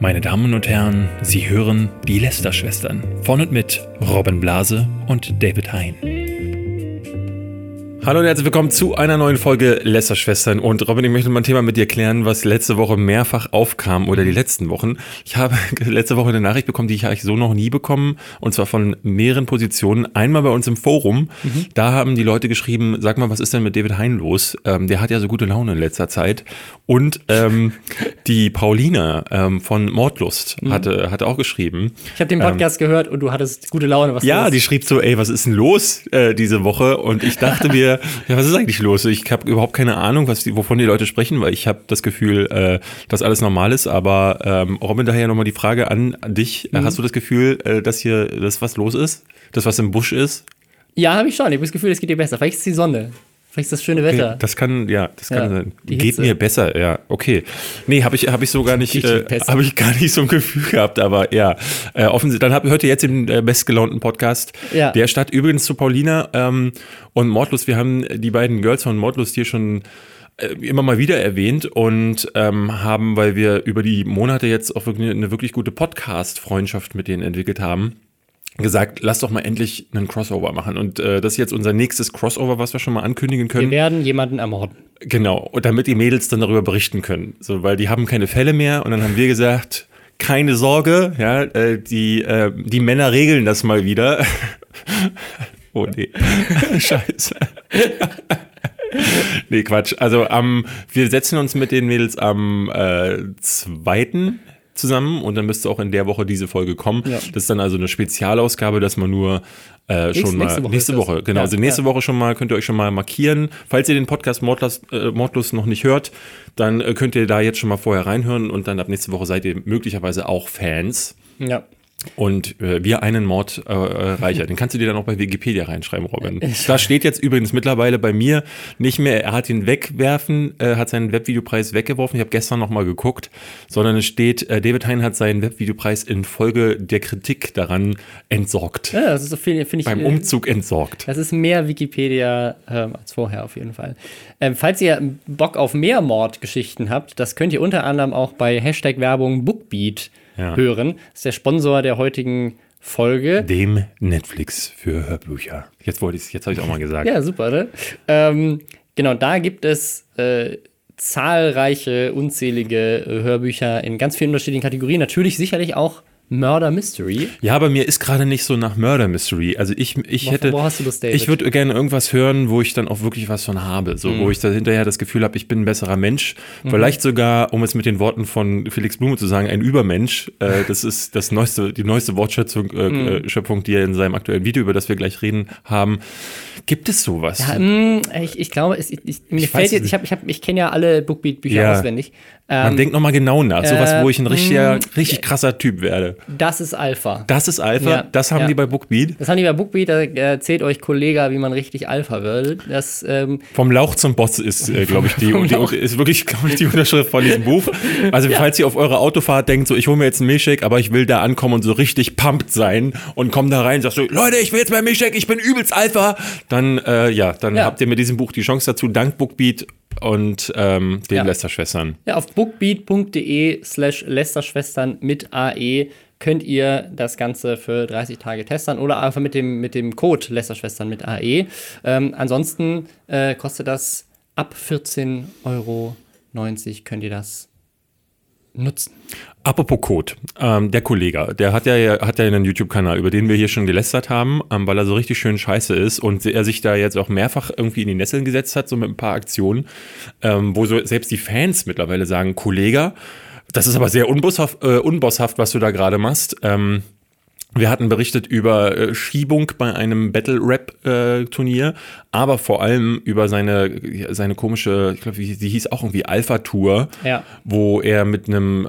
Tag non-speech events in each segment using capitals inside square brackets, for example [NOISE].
Meine Damen und Herren, Sie hören die Lester-Schwestern von und mit Robin Blase und David Hein. Hallo und herzlich willkommen zu einer neuen Folge Lästerschwestern. Und Robin, ich möchte mal ein Thema mit dir klären, was letzte Woche mehrfach aufkam oder die letzten Wochen. Ich habe [LAUGHS] letzte Woche eine Nachricht bekommen, die ich eigentlich so noch nie bekommen, und zwar von mehreren Positionen. Einmal bei uns im Forum. Mhm. Da haben die Leute geschrieben, sag mal, was ist denn mit David Hein los? Ähm, der hat ja so gute Laune in letzter Zeit. Und ähm, [LAUGHS] die Paulina ähm, von Mordlust mhm. hatte, hatte auch geschrieben. Ich habe den Podcast ähm, gehört und du hattest gute Laune. Was ja, die schrieb so, ey, was ist denn los äh, diese Woche? Und ich dachte mir, ja, was ist eigentlich los? Ich habe überhaupt keine Ahnung, was die, wovon die Leute sprechen, weil ich habe das Gefühl, äh, dass alles normal ist. Aber ähm, Robin, daher nochmal die Frage an dich. Mhm. Hast du das Gefühl, äh, dass hier das was los ist? Das, was im Busch ist? Ja, habe ich schon. Ich habe das Gefühl, es geht dir besser. Vielleicht ist die Sonne. Vielleicht ist das schöne okay, Wetter. Das kann, ja, das kann ja, sein. Geht mir besser, ja, okay. Nee, habe ich, hab ich so gar nicht, äh, habe ich gar nicht so ein Gefühl gehabt, aber ja. Äh, offensichtlich, dann hab, hört ihr jetzt den äh, bestgelaunten Podcast ja. der Stadt. Übrigens zu Paulina ähm, und Mordlust. Wir haben die beiden Girls von Mordlust hier schon äh, immer mal wieder erwähnt und ähm, haben, weil wir über die Monate jetzt auch wirklich eine wirklich gute Podcast-Freundschaft mit denen entwickelt haben, gesagt, lass doch mal endlich einen Crossover machen. Und äh, das ist jetzt unser nächstes Crossover, was wir schon mal ankündigen können. Wir werden jemanden ermorden. Genau, und damit die Mädels dann darüber berichten können. So, weil die haben keine Fälle mehr und dann haben wir gesagt, keine Sorge, ja, äh, die, äh, die Männer regeln das mal wieder. [LAUGHS] oh nee. [LAUGHS] Scheiße. [LAUGHS] nee, Quatsch. Also am, wir setzen uns mit den Mädels am äh, zweiten zusammen und dann müsste auch in der Woche diese Folge kommen. Ja. Das ist dann also eine Spezialausgabe, dass man nur äh, nächste, schon mal nächste Woche, nächste Woche genau. Ja, also nächste ja. Woche schon mal könnt ihr euch schon mal markieren. Falls ihr den Podcast Mordlos, äh, Mordlos noch nicht hört, dann äh, könnt ihr da jetzt schon mal vorher reinhören und dann ab nächste Woche seid ihr möglicherweise auch Fans. Ja. Und äh, wir einen Mord äh, äh, reicher. Den kannst du dir dann auch bei Wikipedia reinschreiben, Robin. Da steht jetzt übrigens mittlerweile bei mir nicht mehr, er hat ihn wegwerfen, äh, hat seinen Webvideopreis weggeworfen. Ich habe gestern nochmal geguckt, sondern es steht, äh, David Hein hat seinen Webvideopreis infolge der Kritik daran entsorgt. Ja, das ist so viel, finde ich. Beim äh, Umzug entsorgt. Das ist mehr Wikipedia ähm, als vorher auf jeden Fall. Ähm, falls ihr Bock auf mehr Mordgeschichten habt, das könnt ihr unter anderem auch bei Hashtag Werbung Bookbeat ja. hören. Das ist der Sponsor der heutigen Folge. Dem Netflix für Hörbücher. Jetzt wollte ich jetzt habe ich auch mal gesagt. [LAUGHS] ja, super, ne? Ähm, genau, da gibt es äh, zahlreiche, unzählige äh, Hörbücher in ganz vielen unterschiedlichen Kategorien. Natürlich sicherlich auch Murder Mystery. Ja, aber mir ist gerade nicht so nach Murder Mystery. Also ich, ich wo, hätte, wo hast du das, David? ich würde gerne irgendwas hören, wo ich dann auch wirklich was von habe. So, mhm. wo ich da hinterher das Gefühl habe, ich bin ein besserer Mensch. Mhm. Vielleicht sogar, um es mit den Worten von Felix Blume zu sagen, ein Übermensch. Äh, das ist das neueste, die neueste Wortschöpfung, äh, mhm. Äh, Schöpfung, die er in seinem aktuellen Video, über das wir gleich reden, haben. Gibt es sowas? Ja, mh, ich, ich glaube, es, ich, ich, mir ich fällt jetzt, ich, hab, ich, hab, ich kenne ja alle Bookbeat-Bücher ja. auswendig. Man ähm, denkt nochmal genau nach. Sowas, äh, wo ich ein richtiger, mh, richtig krasser Typ werde. Das ist Alpha. Das ist Alpha? Ja, das haben ja. die bei Bookbeat? Das haben die bei Bookbeat. Da erzählt euch Kollege, wie man richtig Alpha wird. Das, ähm, Vom Lauch zum Boss ist, äh, glaube ich, die, die, ist wirklich, glaube ich, die Unterschrift von diesem Buch. Also, falls ihr auf eure Autofahrt denkt, so, ich hole mir jetzt einen Milchshake, aber ich will da ankommen und so richtig pumped sein und komm da rein und sagst so, Leute, ich will jetzt meinen Milchshake, ich bin übelst Alpha. Dann, äh, ja, dann habt ihr mit diesem Buch die Chance dazu, dank Bookbeat und ähm, den ja. Lästerschwestern. Ja, auf bookbeat.de slash Lästerschwestern mit AE könnt ihr das Ganze für 30 Tage testen oder einfach mit dem, mit dem Code Lästerschwestern mit AE. Ähm, ansonsten äh, kostet das ab 14,90 Euro könnt ihr das nutzen. Apropos Code, ähm, der Kollege, der hat ja, hat ja einen YouTube-Kanal, über den wir hier schon gelästert haben, ähm, weil er so richtig schön scheiße ist und er sich da jetzt auch mehrfach irgendwie in die Nesseln gesetzt hat, so mit ein paar Aktionen, ähm, wo so selbst die Fans mittlerweile sagen, Kollege, das ist aber sehr unbosshaft, äh, unbosshaft was du da gerade machst. Ähm, wir hatten berichtet über äh, Schiebung bei einem Battle-Rap-Turnier, äh, aber vor allem über seine, seine komische, ich glaube, sie hieß auch irgendwie Alpha-Tour, ja. wo er mit einem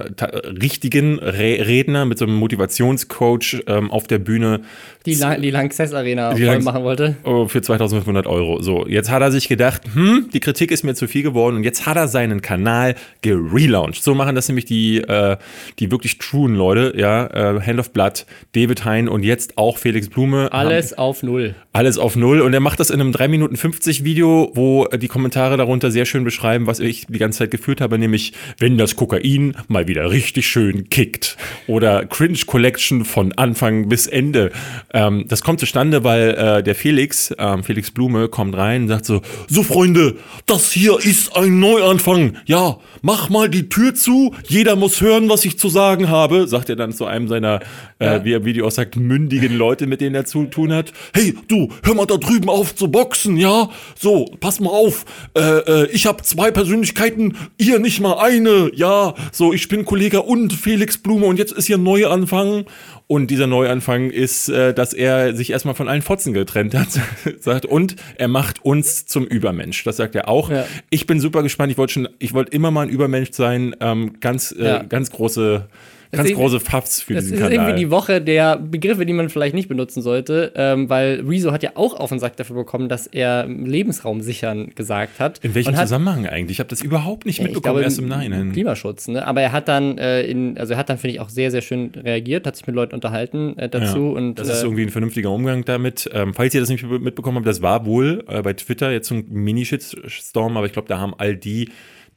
richtigen Re Redner, mit so einem Motivationscoach ähm, auf der Bühne die, La die Lanxess Arena die voll machen wollte. Oh, für 2500 Euro. So, jetzt hat er sich gedacht, hm, die Kritik ist mir zu viel geworden und jetzt hat er seinen Kanal gelauncht. So machen das nämlich die, äh, die wirklich truen Leute, ja, äh, Hand of Blood, David Hein und jetzt auch Felix Blume. Alles haben, auf Null. Alles auf Null. Und er macht das in einem 3 Minuten 50 Video, wo die Kommentare darunter sehr schön beschreiben, was ich die ganze Zeit geführt habe, nämlich, wenn das Kokain mal wieder richtig schön kickt. Oder Cringe Collection von Anfang bis Ende. Ähm, das kommt zustande, weil äh, der Felix, ähm, Felix Blume, kommt rein und sagt so, so Freunde, das hier ist ein Neuanfang. Ja, mach mal die Tür zu. Jeder muss hören, was ich zu sagen habe, sagt er dann zu einem seiner, äh, wie er Video auch sagt, mündigen Leute, mit denen er zu tun hat. Hey, du, hör mal da drüben auf zu boxen, ja? So, pass mal auf. Äh, äh, ich habe zwei Persönlichkeiten, ihr nicht mal eine, ja? So, ich bin Kollege und Felix Blume und jetzt ist hier ein Neuanfang. Und dieser Neuanfang ist, äh, dass er sich erstmal von allen Fotzen getrennt hat, [LAUGHS] sagt, und er macht uns zum Übermensch. Das sagt er auch. Ja. Ich bin super gespannt. Ich wollte schon, ich wollte immer mal ein Übermensch sein. Ähm, ganz, äh, ja. ganz große Ganz große Pfaffs für diesen Kanal. Das ist irgendwie die Woche der Begriffe, die man vielleicht nicht benutzen sollte, ähm, weil Rezo hat ja auch auf den Sack dafür bekommen, dass er Lebensraum sichern gesagt hat. In welchem Zusammenhang eigentlich? Ich habe das überhaupt nicht mitbekommen, glaube, erst im Nachhinein. Klimaschutz, ne? Aber er hat dann, äh, in, also er hat dann, finde ich, auch sehr, sehr schön reagiert, hat sich mit Leuten unterhalten äh, dazu. Ja, und, das ist äh, irgendwie ein vernünftiger Umgang damit. Ähm, falls ihr das nicht mitbekommen habt, das war wohl äh, bei Twitter jetzt so ein Mini-Shitstorm, aber ich glaube, da haben all die,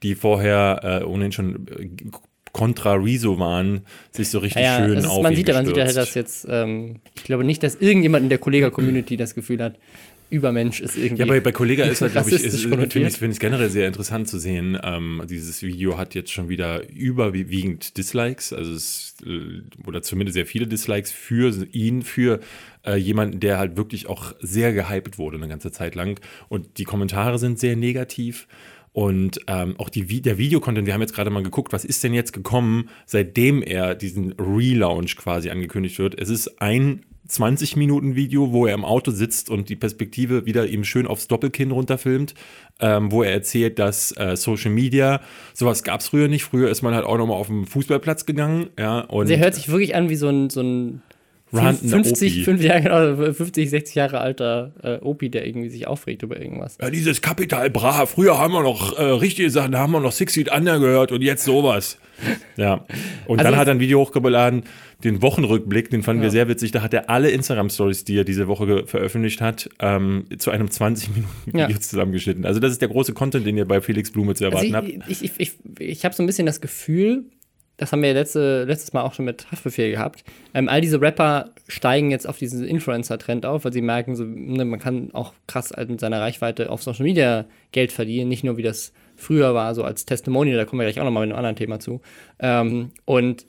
die vorher äh, ohnehin schon äh, kontra Rezo waren, sich so richtig ja, schön ist, auf Man sieht ja, man sieht ja, dass jetzt, ähm, ich glaube nicht, dass irgendjemand in der Kollega-Community das Gefühl hat, Übermensch ist irgendwie. Ja, bei, bei Kollega ist halt, glaube ich, finde ich es generell sehr interessant zu sehen. Ähm, dieses Video hat jetzt schon wieder überwiegend Dislikes, also es, äh, oder zumindest sehr viele Dislikes für ihn, für äh, jemanden, der halt wirklich auch sehr gehypt wurde eine ganze Zeit lang. Und die Kommentare sind sehr negativ. Und ähm, auch die, der Videocontent, wir haben jetzt gerade mal geguckt, was ist denn jetzt gekommen, seitdem er diesen Relaunch quasi angekündigt wird. Es ist ein 20 Minuten Video, wo er im Auto sitzt und die Perspektive wieder ihm schön aufs Doppelkinn runterfilmt, ähm, wo er erzählt, dass äh, Social Media, sowas gab es früher nicht. Früher ist man halt auch nochmal auf den Fußballplatz gegangen. Ja, und Der hört sich wirklich an wie so ein, so ein 50, 50, ja, genau, 50, 60 Jahre alter äh, Opi, der irgendwie sich aufregt über irgendwas. Ja, dieses Kapital Bra, früher haben wir noch äh, richtige Sachen, da haben wir noch Six Feet Under gehört und jetzt sowas. Ja. Und [LAUGHS] also dann hat er ein Video hochgeladen, den Wochenrückblick, den fanden ja. wir sehr witzig. Da hat er alle Instagram-Stories, die er diese Woche veröffentlicht hat, ähm, zu einem 20-Minuten-Video ja. zusammengeschnitten. Also, das ist der große Content, den ihr bei Felix Blume zu erwarten also ich, habt. Ich, ich, ich, ich habe so ein bisschen das Gefühl, das haben wir letzte, letztes Mal auch schon mit Haftbefehl gehabt. Ähm, all diese Rapper steigen jetzt auf diesen Influencer-Trend auf, weil sie merken, so, ne, man kann auch krass halt mit seiner Reichweite auf Social Media Geld verdienen, nicht nur wie das früher war, so als Testimonial, da kommen wir gleich auch nochmal mit einem anderen Thema zu. Ähm, und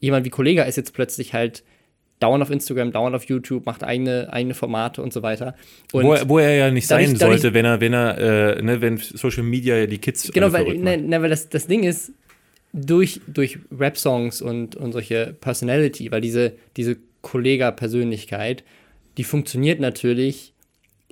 jemand wie Kollega ist jetzt plötzlich halt dauernd auf Instagram, dauernd auf YouTube, macht eigene, eigene Formate und so weiter. Und wo, er, wo er ja nicht sein ich, sollte, ich, wenn er, wenn er, äh, ne, wenn Social Media die Kids. Genau, weil, ne, ne, weil das, das Ding ist, durch, durch Rap-Songs und, und solche Personality, weil diese, diese Kollega-Persönlichkeit, die funktioniert natürlich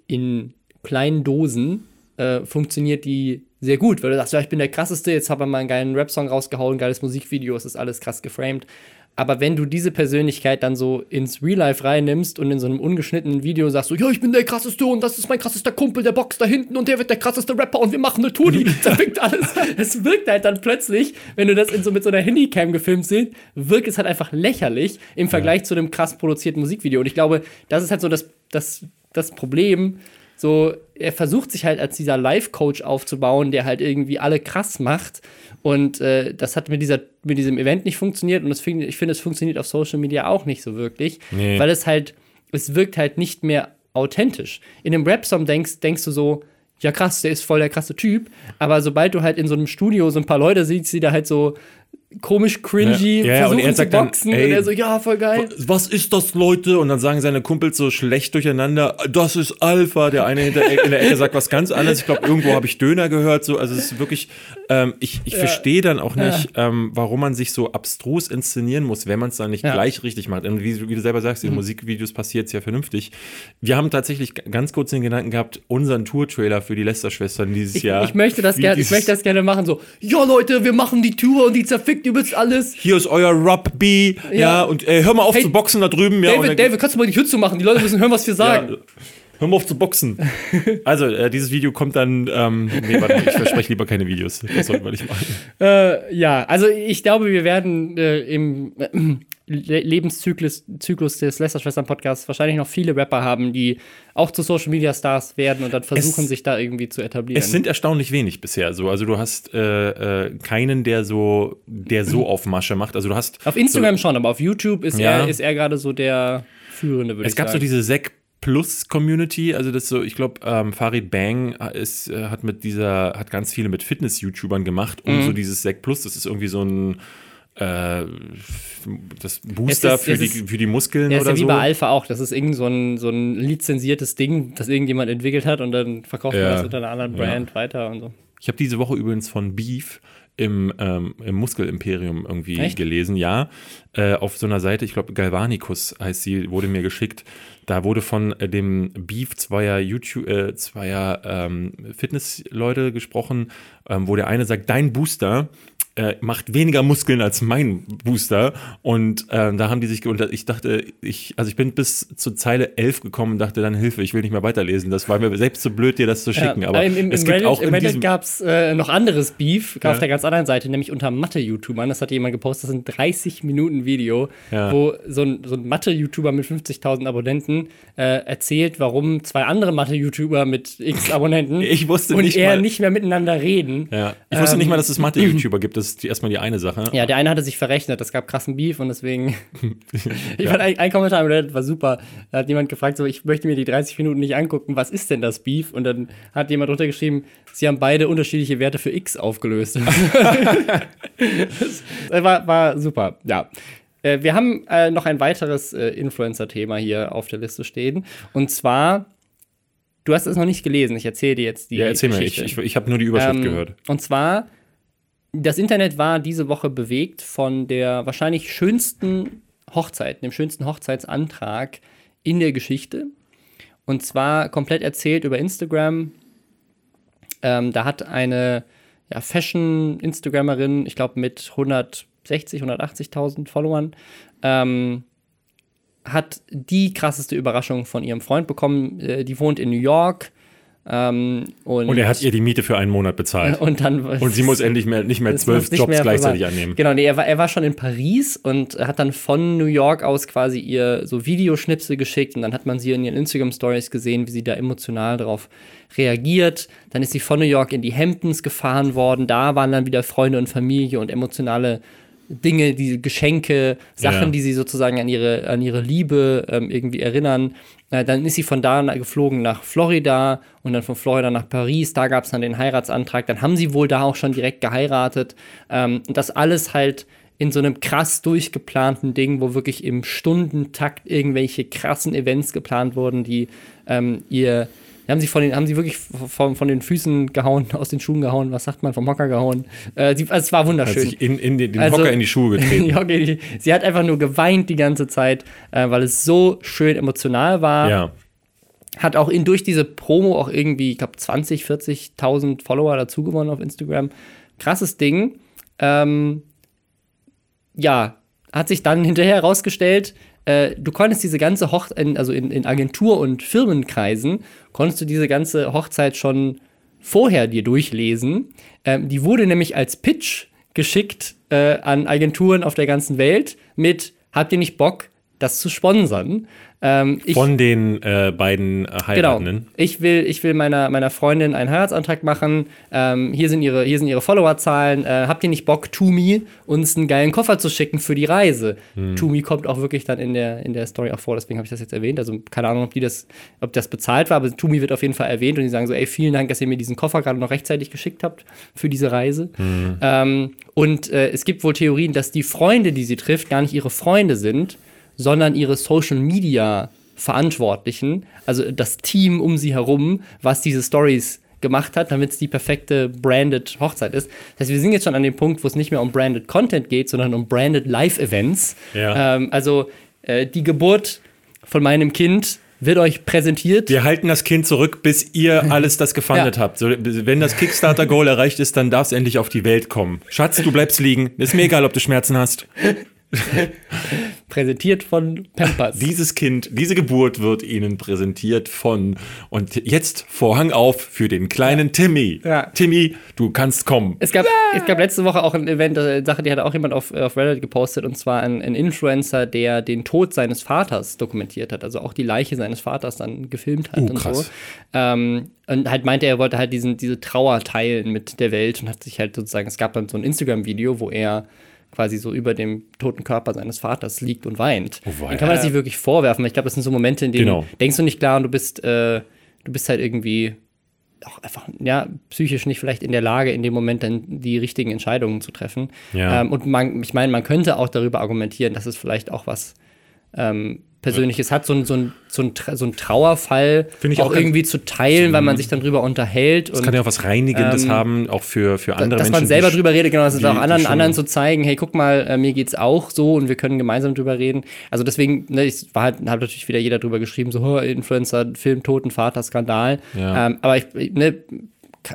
in kleinen Dosen, äh, funktioniert die sehr gut, weil du sagst, ja, ich bin der krasseste, jetzt habe ich mal einen geilen Rap-Song rausgehauen, geiles Musikvideo, es ist alles krass geframed. Aber wenn du diese Persönlichkeit dann so ins Real Life reinnimmst und in so einem ungeschnittenen Video sagst so, ja, ich bin der krasseste und das ist mein krassester Kumpel, der boxt da hinten und der wird der krasseste Rapper und wir machen eine Tour, [LAUGHS] da wirkt alles. Es wirkt halt dann plötzlich, wenn du das in so, mit so einer Handycam gefilmt siehst, wirkt es halt einfach lächerlich im Vergleich ja. zu einem krass produzierten Musikvideo. Und ich glaube, das ist halt so das, das, das Problem, so, er versucht sich halt als dieser Life-Coach aufzubauen, der halt irgendwie alle krass macht. Und äh, das hat mit, dieser, mit diesem Event nicht funktioniert. Und das ich finde, es funktioniert auf Social Media auch nicht so wirklich. Nee. Weil es halt, es wirkt halt nicht mehr authentisch. In einem Rap-Song denkst, denkst du so, ja krass, der ist voll der krasse Typ. Aber sobald du halt in so einem Studio so ein paar Leute siehst, die da halt so komisch cringy ja, ja, versuchen und er sagt zu boxen dann, ey, und er so, ja, voll geil. Was ist das, Leute? Und dann sagen seine Kumpels so schlecht durcheinander, das ist Alpha. Der eine hinter in der Ecke sagt was ganz anderes. Ich glaube, irgendwo habe ich Döner gehört. So, also es ist wirklich, ähm, ich, ich ja. verstehe dann auch nicht, ähm, warum man sich so abstrus inszenieren muss, wenn man es dann nicht gleich richtig macht. Und wie, wie, du selber sagst, in mhm. Musikvideos passiert es ja vernünftig. Wir haben tatsächlich ganz kurz den Gedanken gehabt, unseren Tour-Trailer für die Lester-Schwestern dieses ich, Jahr. Ich möchte das gerne, ich möchte das gerne machen, so, ja Leute, wir machen die Tour und die zerfickt kriegt übelst alles. Hier ist euer Rugby. Ja, ja und äh, hör mal auf hey, zu boxen da drüben. Ja, David, David, kannst du mal die zu machen? Die Leute müssen hören, was wir sagen. Ja. Hör mal auf zu boxen. [LAUGHS] Also, äh, dieses Video kommt dann. Ähm, nee, warte, ich verspreche lieber keine Videos. Das sollten wir nicht machen. Äh, ja, also ich glaube, wir werden äh, im Le Lebenszyklus Zyklus des Lästerschwestern-Podcasts wahrscheinlich noch viele Rapper haben, die auch zu Social Media Stars werden und dann versuchen, es, sich da irgendwie zu etablieren. Es sind erstaunlich wenig bisher so. Also du hast äh, äh, keinen, der so, der so auf Masche macht. Also du hast. Auf Instagram so, schon, aber auf YouTube ist ja. er, ist er gerade so der führende, würde ich sagen. Es gab so diese Sek Plus Community, also das so, ich glaube, ähm, Farid Bang ist, äh, hat mit dieser, hat ganz viele mit Fitness-YouTubern gemacht und mhm. so dieses Sec Plus, das ist irgendwie so ein äh, das Booster ist, für, die, ist, für die Muskeln ja, oder ist ja wie bei Alpha auch. Das ist irgend so ein, so ein lizenziertes Ding, das irgendjemand entwickelt hat und dann verkauft ja. man das unter einer anderen Brand ja. weiter und so. Ich habe diese Woche übrigens von Beef im, ähm, im Muskelimperium irgendwie Echt? gelesen, ja. Äh, auf so einer Seite, ich glaube Galvanicus heißt sie, wurde mir geschickt. Da wurde von äh, dem Beef zweier YouTube, äh, zweier ähm, Fitnessleute gesprochen, ähm, wo der eine sagt, dein Booster äh, macht weniger Muskeln als mein Booster. Und äh, da haben die sich, und ich dachte, ich, also ich bin bis zur Zeile 11 gekommen und dachte dann, Hilfe, ich will nicht mehr weiterlesen. Das war mir selbst zu so blöd, dir das zu schicken. Ja, aber im, im, es im gibt Reddit, auch in Reddit gab es äh, noch anderes Beef, ja. auf der ganz anderen Seite, nämlich unter Mathe-YouTubern. Das hat jemand gepostet, das ist ein 30 Minuten Video, ja. wo so ein, so ein Mathe-YouTuber mit 50.000 Abonnenten äh, erzählt, warum zwei andere Mathe-YouTuber mit x Abonnenten ich wusste und nicht er mal, nicht mehr miteinander reden. Ich wusste ähm, nicht mal, dass es Mathe-YouTuber gibt. [CLEARS THROAT] Das ist die, erstmal die eine Sache. Ja, der eine hatte sich verrechnet, es gab krassen Beef und deswegen. [LAUGHS] ich ja. fand ein, ein Kommentar im Reddit war super. Da hat jemand gefragt, so, ich möchte mir die 30 Minuten nicht angucken, was ist denn das Beef? Und dann hat jemand drunter geschrieben, sie haben beide unterschiedliche Werte für X aufgelöst. [LAUGHS] das war, war super, ja. Äh, wir haben äh, noch ein weiteres äh, Influencer-Thema hier auf der Liste stehen. Und zwar Du hast es noch nicht gelesen. Ich erzähle dir jetzt die. Ja, erzähl Geschichte. mir. Ich, ich, ich habe nur die Überschrift ähm, gehört. Und zwar das Internet war diese Woche bewegt von der wahrscheinlich schönsten Hochzeit, dem schönsten Hochzeitsantrag in der Geschichte. Und zwar komplett erzählt über Instagram. Ähm, da hat eine ja, Fashion-Instagrammerin, ich glaube mit 160, 180.000 Followern, ähm, hat die krasseste Überraschung von ihrem Freund bekommen. Äh, die wohnt in New York ähm, und, und, er hat ihr die Miete für einen Monat bezahlt. [LAUGHS] Und, dann, und sie muss endlich mehr, nicht mehr zwölf Jobs mehr gleichzeitig annehmen. Genau, nee, er, war, er war schon in Paris und hat dann von New York aus quasi ihr so Videoschnipsel geschickt und dann hat man sie in ihren Instagram-Stories gesehen, wie sie da emotional darauf reagiert. Dann ist sie von New York in die Hamptons gefahren worden. Da waren dann wieder Freunde und Familie und emotionale Dinge, diese Geschenke, Sachen, ja. die sie sozusagen an ihre, an ihre Liebe ähm, irgendwie erinnern. Dann ist sie von da geflogen nach Florida und dann von Florida nach Paris. Da gab es dann den Heiratsantrag. Dann haben sie wohl da auch schon direkt geheiratet. Ähm, und das alles halt in so einem krass durchgeplanten Ding, wo wirklich im Stundentakt irgendwelche krassen Events geplant wurden, die ähm, ihr haben sie, von den, haben sie wirklich von, von den Füßen gehauen, [LAUGHS] aus den Schuhen gehauen, was sagt man, vom Hocker gehauen. Äh, sie, also es war wunderschön. Hat in, in den, den also, Hocker in die Schuhe [LAUGHS] getreten. sie hat einfach nur geweint die ganze Zeit, äh, weil es so schön emotional war. Ja. Hat auch in, durch diese Promo auch irgendwie, ich glaube, 20, 40.000 Follower dazu gewonnen auf Instagram. Krasses Ding. Ähm, ja, hat sich dann [LAUGHS] hinterher herausgestellt, äh, du konntest diese ganze Hochzeit, also in, in Agentur- und Firmenkreisen, konntest du diese ganze Hochzeit schon vorher dir durchlesen. Ähm, die wurde nämlich als Pitch geschickt äh, an Agenturen auf der ganzen Welt mit, habt ihr nicht Bock, das zu sponsern? Ähm, ich, Von den äh, beiden Heiratenden. Genau. Ich will, ich will meiner, meiner Freundin einen Heiratsantrag machen. Ähm, hier, sind ihre, hier sind ihre Followerzahlen. Äh, habt ihr nicht Bock, Tumi uns einen geilen Koffer zu schicken für die Reise? Hm. Tumi kommt auch wirklich dann in der, in der Story auch vor, deswegen habe ich das jetzt erwähnt. Also keine Ahnung, ob, die das, ob das bezahlt war, aber Tumi wird auf jeden Fall erwähnt und die sagen so, ey, vielen Dank, dass ihr mir diesen Koffer gerade noch rechtzeitig geschickt habt für diese Reise. Hm. Ähm, und äh, es gibt wohl Theorien, dass die Freunde, die sie trifft, gar nicht ihre Freunde sind, sondern ihre Social Media Verantwortlichen, also das Team um sie herum, was diese Stories gemacht hat, damit es die perfekte branded Hochzeit ist. Das heißt, wir sind jetzt schon an dem Punkt, wo es nicht mehr um branded Content geht, sondern um branded Live-Events. Ja. Ähm, also äh, die Geburt von meinem Kind wird euch präsentiert. Wir halten das Kind zurück, bis ihr [LAUGHS] alles das gefundet ja. habt. So, wenn das Kickstarter-Goal erreicht ist, dann darf es endlich auf die Welt kommen. Schatz, du bleibst liegen. Ist mir egal, ob du Schmerzen hast. [LAUGHS] Präsentiert von Pampers. Dieses Kind, diese Geburt wird Ihnen präsentiert von. Und jetzt Vorhang auf für den kleinen ja. Timmy. Ja. Timmy, du kannst kommen. Es gab, ah. es gab letzte Woche auch ein Event, eine äh, Sache, die hat auch jemand auf, auf Reddit gepostet, und zwar ein, ein Influencer, der den Tod seines Vaters dokumentiert hat. Also auch die Leiche seines Vaters dann gefilmt hat uh, und krass. so. Ähm, und halt meinte, er wollte halt diesen, diese Trauer teilen mit der Welt und hat sich halt sozusagen, es gab dann so ein Instagram-Video, wo er quasi so über dem toten Körper seines Vaters liegt und weint. Oh, Dann kann man das nicht wirklich vorwerfen. Ich glaube, das sind so Momente, in denen genau. denkst du nicht klar und du bist, äh, du bist halt irgendwie auch einfach, ja, psychisch nicht vielleicht in der Lage, in dem Moment dann die richtigen Entscheidungen zu treffen. Ja. Ähm, und man, ich meine, man könnte auch darüber argumentieren, dass es vielleicht auch was ähm, Persönliches hat, so ein, so ein, so ein, so ein Trauerfall auch, auch irgendwie zu teilen, so weil man sich dann drüber unterhält. Das kann ja auch was Reinigendes ähm, haben, auch für, für andere dass Menschen. Dass man selber drüber redet, genau, das ist auch anderen, anderen zu zeigen, hey, guck mal, äh, mir geht's auch so und wir können gemeinsam drüber reden. Also deswegen, ne, ich war halt, hat natürlich wieder jeder drüber geschrieben, so, oh, Influencer, Film, Toten, Vater, Skandal. Ja. Ähm, aber ich, ne,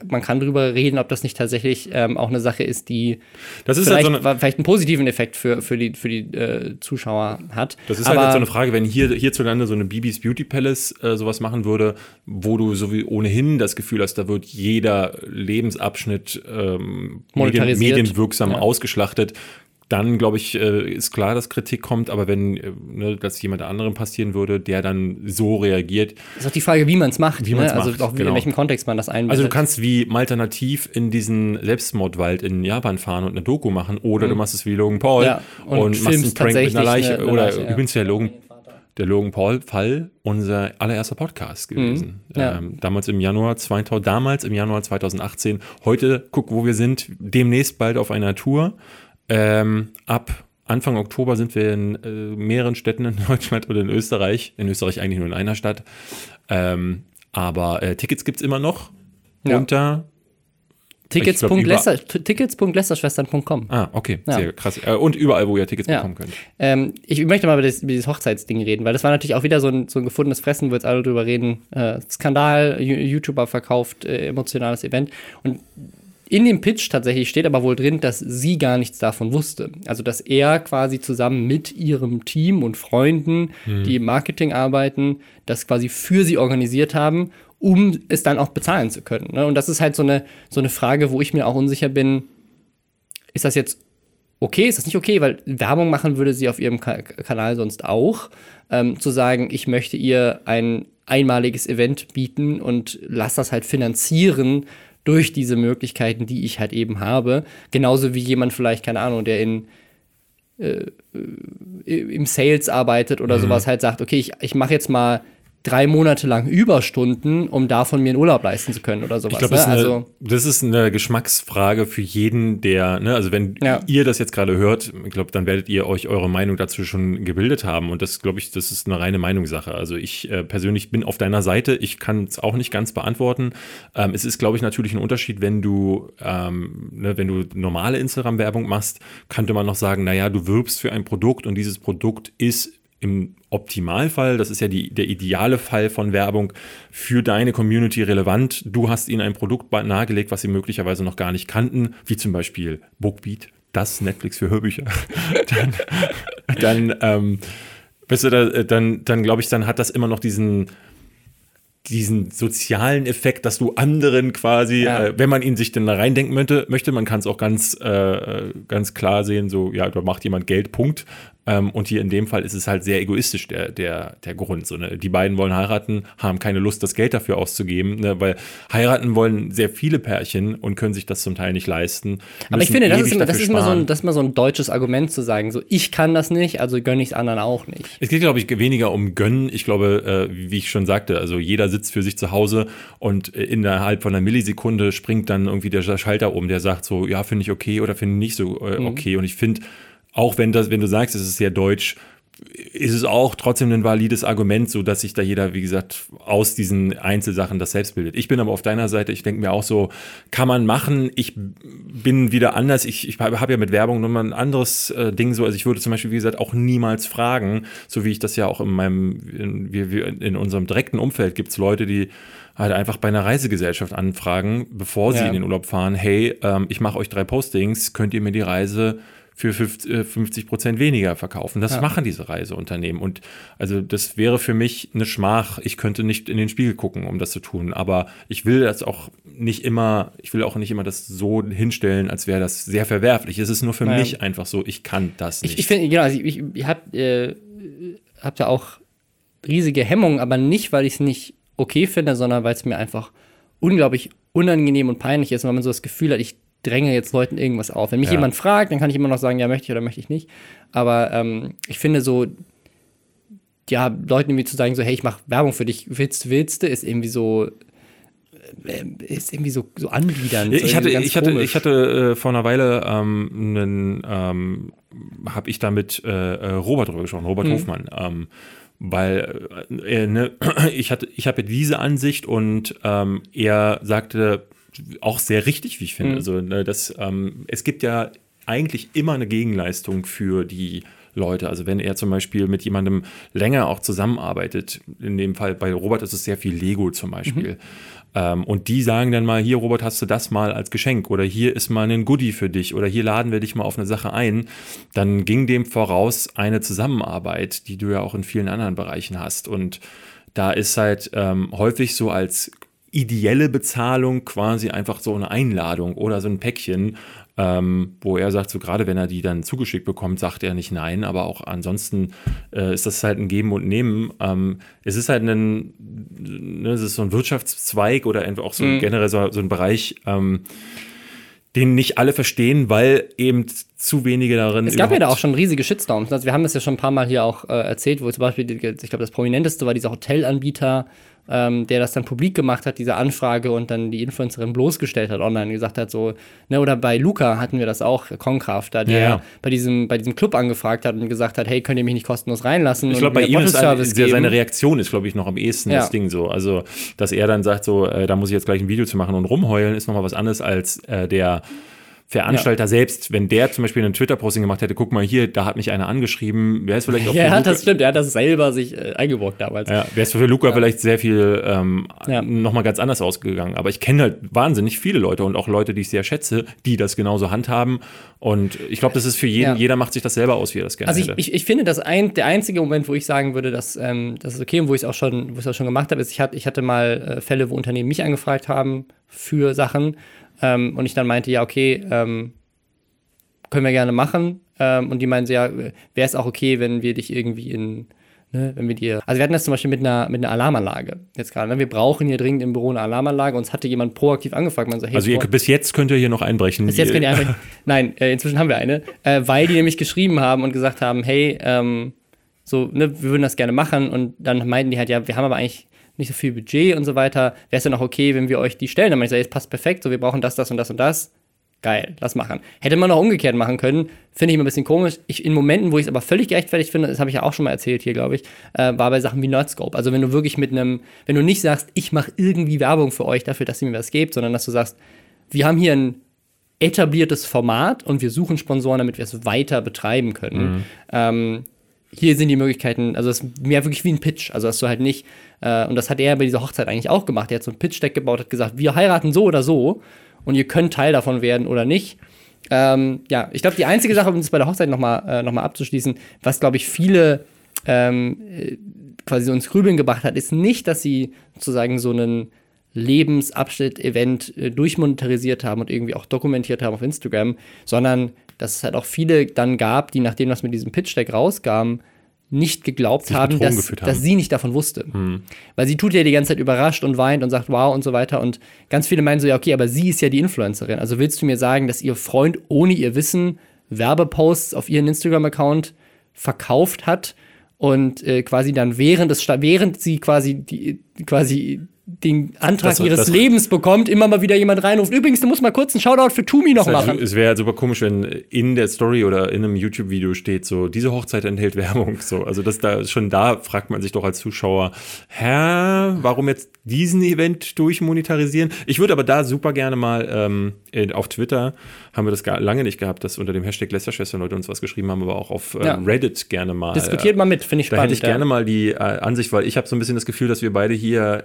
man kann darüber reden, ob das nicht tatsächlich ähm, auch eine Sache ist, die das ist vielleicht, halt so eine, vielleicht einen positiven Effekt für, für die, für die äh, Zuschauer hat. Das ist halt Aber, halt so eine Frage, wenn hier hierzulande so eine Bibis Beauty Palace äh, sowas machen würde, wo du so wie ohnehin das Gefühl hast, da wird jeder Lebensabschnitt ähm, medien, medienwirksam ja. ausgeschlachtet, dann glaube ich, äh, ist klar, dass Kritik kommt, aber wenn äh, ne, das jemand anderem passieren würde, der dann so reagiert. Ist auch die Frage, wie man es macht. Wie ne? also macht. Auch genau. in welchem Kontext man das einbettet. Also du kannst wie alternativ in diesen Selbstmordwald in Japan fahren und eine Doku machen oder mhm. du machst es wie Logan Paul ja, und, und machst einen Prank mit einer Leiche. Eine, eine oder Leiche, ja. übrigens der Logan der Logan Paul-Fall unser allererster Podcast gewesen. Mhm, ja. ähm, damals im Januar 2000, damals im Januar 2018. Heute, guck, wo wir sind, demnächst bald auf einer Tour. Ähm, ab Anfang Oktober sind wir in äh, mehreren Städten in [LAUGHS] Deutschland oder in Österreich. In Österreich eigentlich nur in einer Stadt. Ähm, aber äh, Tickets gibt es immer noch ja. unter Tickets.lästerschwestern.com. Ah, okay, ja. sehr krass. Äh, und überall, wo ihr Tickets ja. bekommen könnt. Ähm, ich möchte mal über, das, über dieses Hochzeitsding reden, weil das war natürlich auch wieder so ein, so ein gefundenes Fressen, wo jetzt alle drüber reden. Äh, Skandal, YouTuber verkauft, äh, emotionales Event. Und in dem Pitch tatsächlich steht aber wohl drin, dass sie gar nichts davon wusste. Also, dass er quasi zusammen mit ihrem Team und Freunden, mhm. die im Marketing arbeiten, das quasi für sie organisiert haben, um es dann auch bezahlen zu können. Ne? Und das ist halt so eine, so eine Frage, wo ich mir auch unsicher bin, ist das jetzt okay, ist das nicht okay? Weil Werbung machen würde sie auf ihrem Ka Kanal sonst auch. Ähm, zu sagen, ich möchte ihr ein einmaliges Event bieten und lass das halt finanzieren durch diese Möglichkeiten, die ich halt eben habe. Genauso wie jemand vielleicht, keine Ahnung, der in äh, äh im Sales arbeitet oder mhm. sowas halt sagt, okay, ich, ich mache jetzt mal drei Monate lang Überstunden, um davon mir einen Urlaub leisten zu können oder sowas. Ich glaube, ne? das, also, das, ist eine Geschmacksfrage für jeden, der, ne, also wenn ja. ihr das jetzt gerade hört, ich glaube, dann werdet ihr euch eure Meinung dazu schon gebildet haben. Und das, glaube ich, das ist eine reine Meinungssache. Also ich äh, persönlich bin auf deiner Seite. Ich kann es auch nicht ganz beantworten. Ähm, es ist, glaube ich, natürlich ein Unterschied, wenn du, ähm, ne, wenn du normale Instagram-Werbung machst, könnte man noch sagen, naja, du wirbst für ein Produkt und dieses Produkt ist im Optimalfall, das ist ja die, der ideale Fall von Werbung, für deine Community relevant. Du hast ihnen ein Produkt nahegelegt, was sie möglicherweise noch gar nicht kannten, wie zum Beispiel Bookbeat, das Netflix für Hörbücher. [LAUGHS] dann, dann, ähm, weißt du, da, dann, dann glaube ich, dann hat das immer noch diesen, diesen sozialen Effekt, dass du anderen quasi, ja. äh, wenn man ihn sich denn da reindenken möchte, möchte man kann es auch ganz, äh, ganz klar sehen, so, ja, da macht jemand Geld, Punkt. Ähm, und hier in dem Fall ist es halt sehr egoistisch, der, der, der Grund. So, ne? Die beiden wollen heiraten, haben keine Lust, das Geld dafür auszugeben, ne? weil heiraten wollen sehr viele Pärchen und können sich das zum Teil nicht leisten. Aber ich finde, das ist, immer, das, ist immer so ein, das ist immer so ein deutsches Argument zu sagen, so, ich kann das nicht, also gönne ich es anderen auch nicht. Es geht, glaube ich, weniger um Gönnen. Ich glaube, äh, wie ich schon sagte, also jeder sitzt für sich zu Hause und äh, innerhalb von einer Millisekunde springt dann irgendwie der Schalter um, der sagt so, ja, finde ich okay oder finde ich nicht so äh, mhm. okay. Mhm. Und ich finde, auch wenn das, wenn du sagst, es ist sehr deutsch, ist es auch trotzdem ein valides Argument, so dass sich da jeder, wie gesagt, aus diesen Einzelsachen das selbst bildet. Ich bin aber auf deiner Seite, ich denke mir auch so, kann man machen. Ich bin wieder anders. Ich, ich habe ja mit Werbung nochmal ein anderes äh, Ding so. Also ich würde zum Beispiel, wie gesagt, auch niemals fragen, so wie ich das ja auch in meinem, in, wir, in unserem direkten Umfeld gibt es Leute, die halt einfach bei einer Reisegesellschaft anfragen, bevor sie ja. in den Urlaub fahren, hey, ähm, ich mache euch drei Postings, könnt ihr mir die Reise für 50 äh, Prozent weniger verkaufen. Das ja. machen diese Reiseunternehmen. Und also das wäre für mich eine Schmach. Ich könnte nicht in den Spiegel gucken, um das zu tun. Aber ich will das auch nicht immer, ich will auch nicht immer das so hinstellen, als wäre das sehr verwerflich. Es ist nur für ja. mich einfach so, ich kann das nicht. Ich, ich finde, genau, also ich, ich habe äh, hab ja auch riesige Hemmungen, aber nicht, weil ich es nicht okay finde, sondern weil es mir einfach unglaublich unangenehm und peinlich ist, weil man so das Gefühl hat, ich dränge jetzt Leuten irgendwas auf. Wenn mich ja. jemand fragt, dann kann ich immer noch sagen, ja, möchte ich oder möchte ich nicht. Aber ähm, ich finde so, ja, Leuten irgendwie zu sagen, so, hey, ich mache Werbung für dich, willst, willst du, ist irgendwie so, äh, ist irgendwie so, so anbiedernd. Ich hatte, ich hatte, ich hatte äh, vor einer Weile ähm, einen, ähm, habe ich da mit äh, äh, Robert drüber gesprochen, Robert mhm. Hofmann. Ähm, weil äh, ne, [CLEARS THROAT] ich hatte, ich habe diese Ansicht und ähm, er sagte, auch sehr richtig, wie ich finde. Mhm. Also, ne, das, ähm, es gibt ja eigentlich immer eine Gegenleistung für die Leute. Also wenn er zum Beispiel mit jemandem länger auch zusammenarbeitet, in dem Fall bei Robert ist es sehr viel Lego zum Beispiel. Mhm. Ähm, und die sagen dann mal, hier Robert, hast du das mal als Geschenk oder hier ist mal ein Goodie für dich oder hier laden wir dich mal auf eine Sache ein. Dann ging dem voraus eine Zusammenarbeit, die du ja auch in vielen anderen Bereichen hast. Und da ist halt ähm, häufig so als ideelle Bezahlung quasi einfach so eine Einladung oder so ein Päckchen, ähm, wo er sagt, so gerade wenn er die dann zugeschickt bekommt, sagt er nicht nein, aber auch ansonsten äh, ist das halt ein Geben und Nehmen. Ähm, es ist halt ein, ne, es ist so ein Wirtschaftszweig oder einfach auch so mhm. generell so, so, ein Bereich, ähm, den nicht alle verstehen, weil eben zu wenige darin. Es gab ja da auch schon riesige Shitstorms. Also wir haben das ja schon ein paar Mal hier auch äh, erzählt, wo zum Beispiel, ich glaube, das prominenteste war dieser Hotelanbieter, ähm, der das dann publik gemacht hat, diese Anfrage und dann die Influencerin bloßgestellt hat online, gesagt hat so, ne, oder bei Luca hatten wir das auch, Concraft, da der ja. bei diesem, bei diesem Club angefragt hat und gesagt hat, hey, könnt ihr mich nicht kostenlos reinlassen? Ich glaube, bei ihm ist ein, seine Reaktion ist, glaube ich, noch am ehesten ja. das Ding so. Also, dass er dann sagt so, äh, da muss ich jetzt gleich ein Video zu machen und rumheulen, ist nochmal was anderes als äh, der Veranstalter ja. selbst, wenn der zum Beispiel einen Twitter-Posting gemacht hätte, guck mal hier, da hat mich einer angeschrieben, wäre es vielleicht auch Ja, Luca, das stimmt, er hat das selber sich äh, eingebrockt damals. Ja, wäre es für Luca ja. vielleicht sehr viel ähm, ja. nochmal ganz anders ausgegangen. Aber ich kenne halt wahnsinnig viele Leute und auch Leute, die ich sehr schätze, die das genauso handhaben. Und ich glaube, das ist für jeden, ja. jeder macht sich das selber aus, wie er das gerne Also ich, ich, ich, finde, dass ein, der einzige Moment, wo ich sagen würde, dass ähm, das ist okay und wo ich es auch schon, wo ich auch schon gemacht habe, ist, ich hatte, ich hatte mal äh, Fälle, wo Unternehmen mich angefragt haben für Sachen ähm, und ich dann meinte, ja, okay, ähm, können wir gerne machen. Ähm, und die meinen so, ja, wäre es auch okay, wenn wir dich irgendwie in, ne, wenn wir dir. Also wir hatten das zum Beispiel mit einer, mit einer Alarmanlage jetzt gerade. Ne? Wir brauchen hier dringend im Büro eine Alarmanlage. Uns hatte jemand proaktiv angefragt. Man so, hey, also ihr, bis jetzt könnt ihr hier noch einbrechen. Bis jetzt könnt ihr einbrechen. [LAUGHS] Nein, äh, inzwischen haben wir eine, äh, weil die nämlich geschrieben haben und gesagt haben, hey, ähm, so, ne, wir würden das gerne machen. Und dann meinten die halt, ja, wir haben aber eigentlich nicht so viel Budget und so weiter. Wäre es denn auch okay, wenn wir euch die stellen? Dann meinte ich, es passt perfekt, so wir brauchen das, das und das und das geil, lass machen. Hätte man auch umgekehrt machen können, finde ich immer ein bisschen komisch. Ich, in Momenten, wo ich es aber völlig gerechtfertigt finde, das habe ich ja auch schon mal erzählt hier, glaube ich, äh, war bei Sachen wie Nerdscope. Also wenn du wirklich mit einem, wenn du nicht sagst, ich mache irgendwie Werbung für euch dafür, dass ihr mir was gebt, sondern dass du sagst, wir haben hier ein etabliertes Format und wir suchen Sponsoren, damit wir es weiter betreiben können. Mhm. Ähm, hier sind die Möglichkeiten, also es ist mehr wirklich wie ein Pitch. Also dass du halt nicht, äh, und das hat er bei dieser Hochzeit eigentlich auch gemacht. Er hat so ein Pitch-Deck gebaut, hat gesagt, wir heiraten so oder so und ihr könnt Teil davon werden oder nicht. Ähm, ja, ich glaube, die einzige Sache, um es bei der Hochzeit nochmal äh, noch abzuschließen, was, glaube ich, viele ähm, äh, quasi so ins Grübeln gebracht hat, ist nicht, dass sie sozusagen so einen Lebensabschnitt-Event äh, durchmonetarisiert haben und irgendwie auch dokumentiert haben auf Instagram, sondern dass es halt auch viele dann gab, die nachdem das mit diesem Pitch-Deck rauskam, nicht geglaubt haben dass, haben, dass sie nicht davon wusste. Hm. Weil sie tut ja die ganze Zeit überrascht und weint und sagt wow und so weiter. Und ganz viele meinen so, ja, okay, aber sie ist ja die Influencerin. Also willst du mir sagen, dass ihr Freund ohne ihr Wissen Werbeposts auf ihren Instagram-Account verkauft hat und äh, quasi dann während des während sie quasi die quasi den Antrag das, ihres das, Lebens bekommt, immer mal wieder jemand reinruft. Übrigens, du musst mal kurz einen Shoutout für Tumi noch machen. Halt, es wäre halt super komisch, wenn in der Story oder in einem YouTube-Video steht, so, diese Hochzeit enthält Werbung. So, also das da schon da fragt man sich doch als Zuschauer, hä, warum jetzt diesen Event durchmonetarisieren. Ich würde aber da super gerne mal ähm, auf Twitter haben wir das gar lange nicht gehabt, dass unter dem Hashtag Lästerschwestern Leute uns was geschrieben haben, aber auch auf äh, ja. Reddit gerne mal. Diskutiert mal mit, finde ich spannend. Da hätte ich ja. gerne mal die äh, Ansicht, weil ich habe so ein bisschen das Gefühl, dass wir beide hier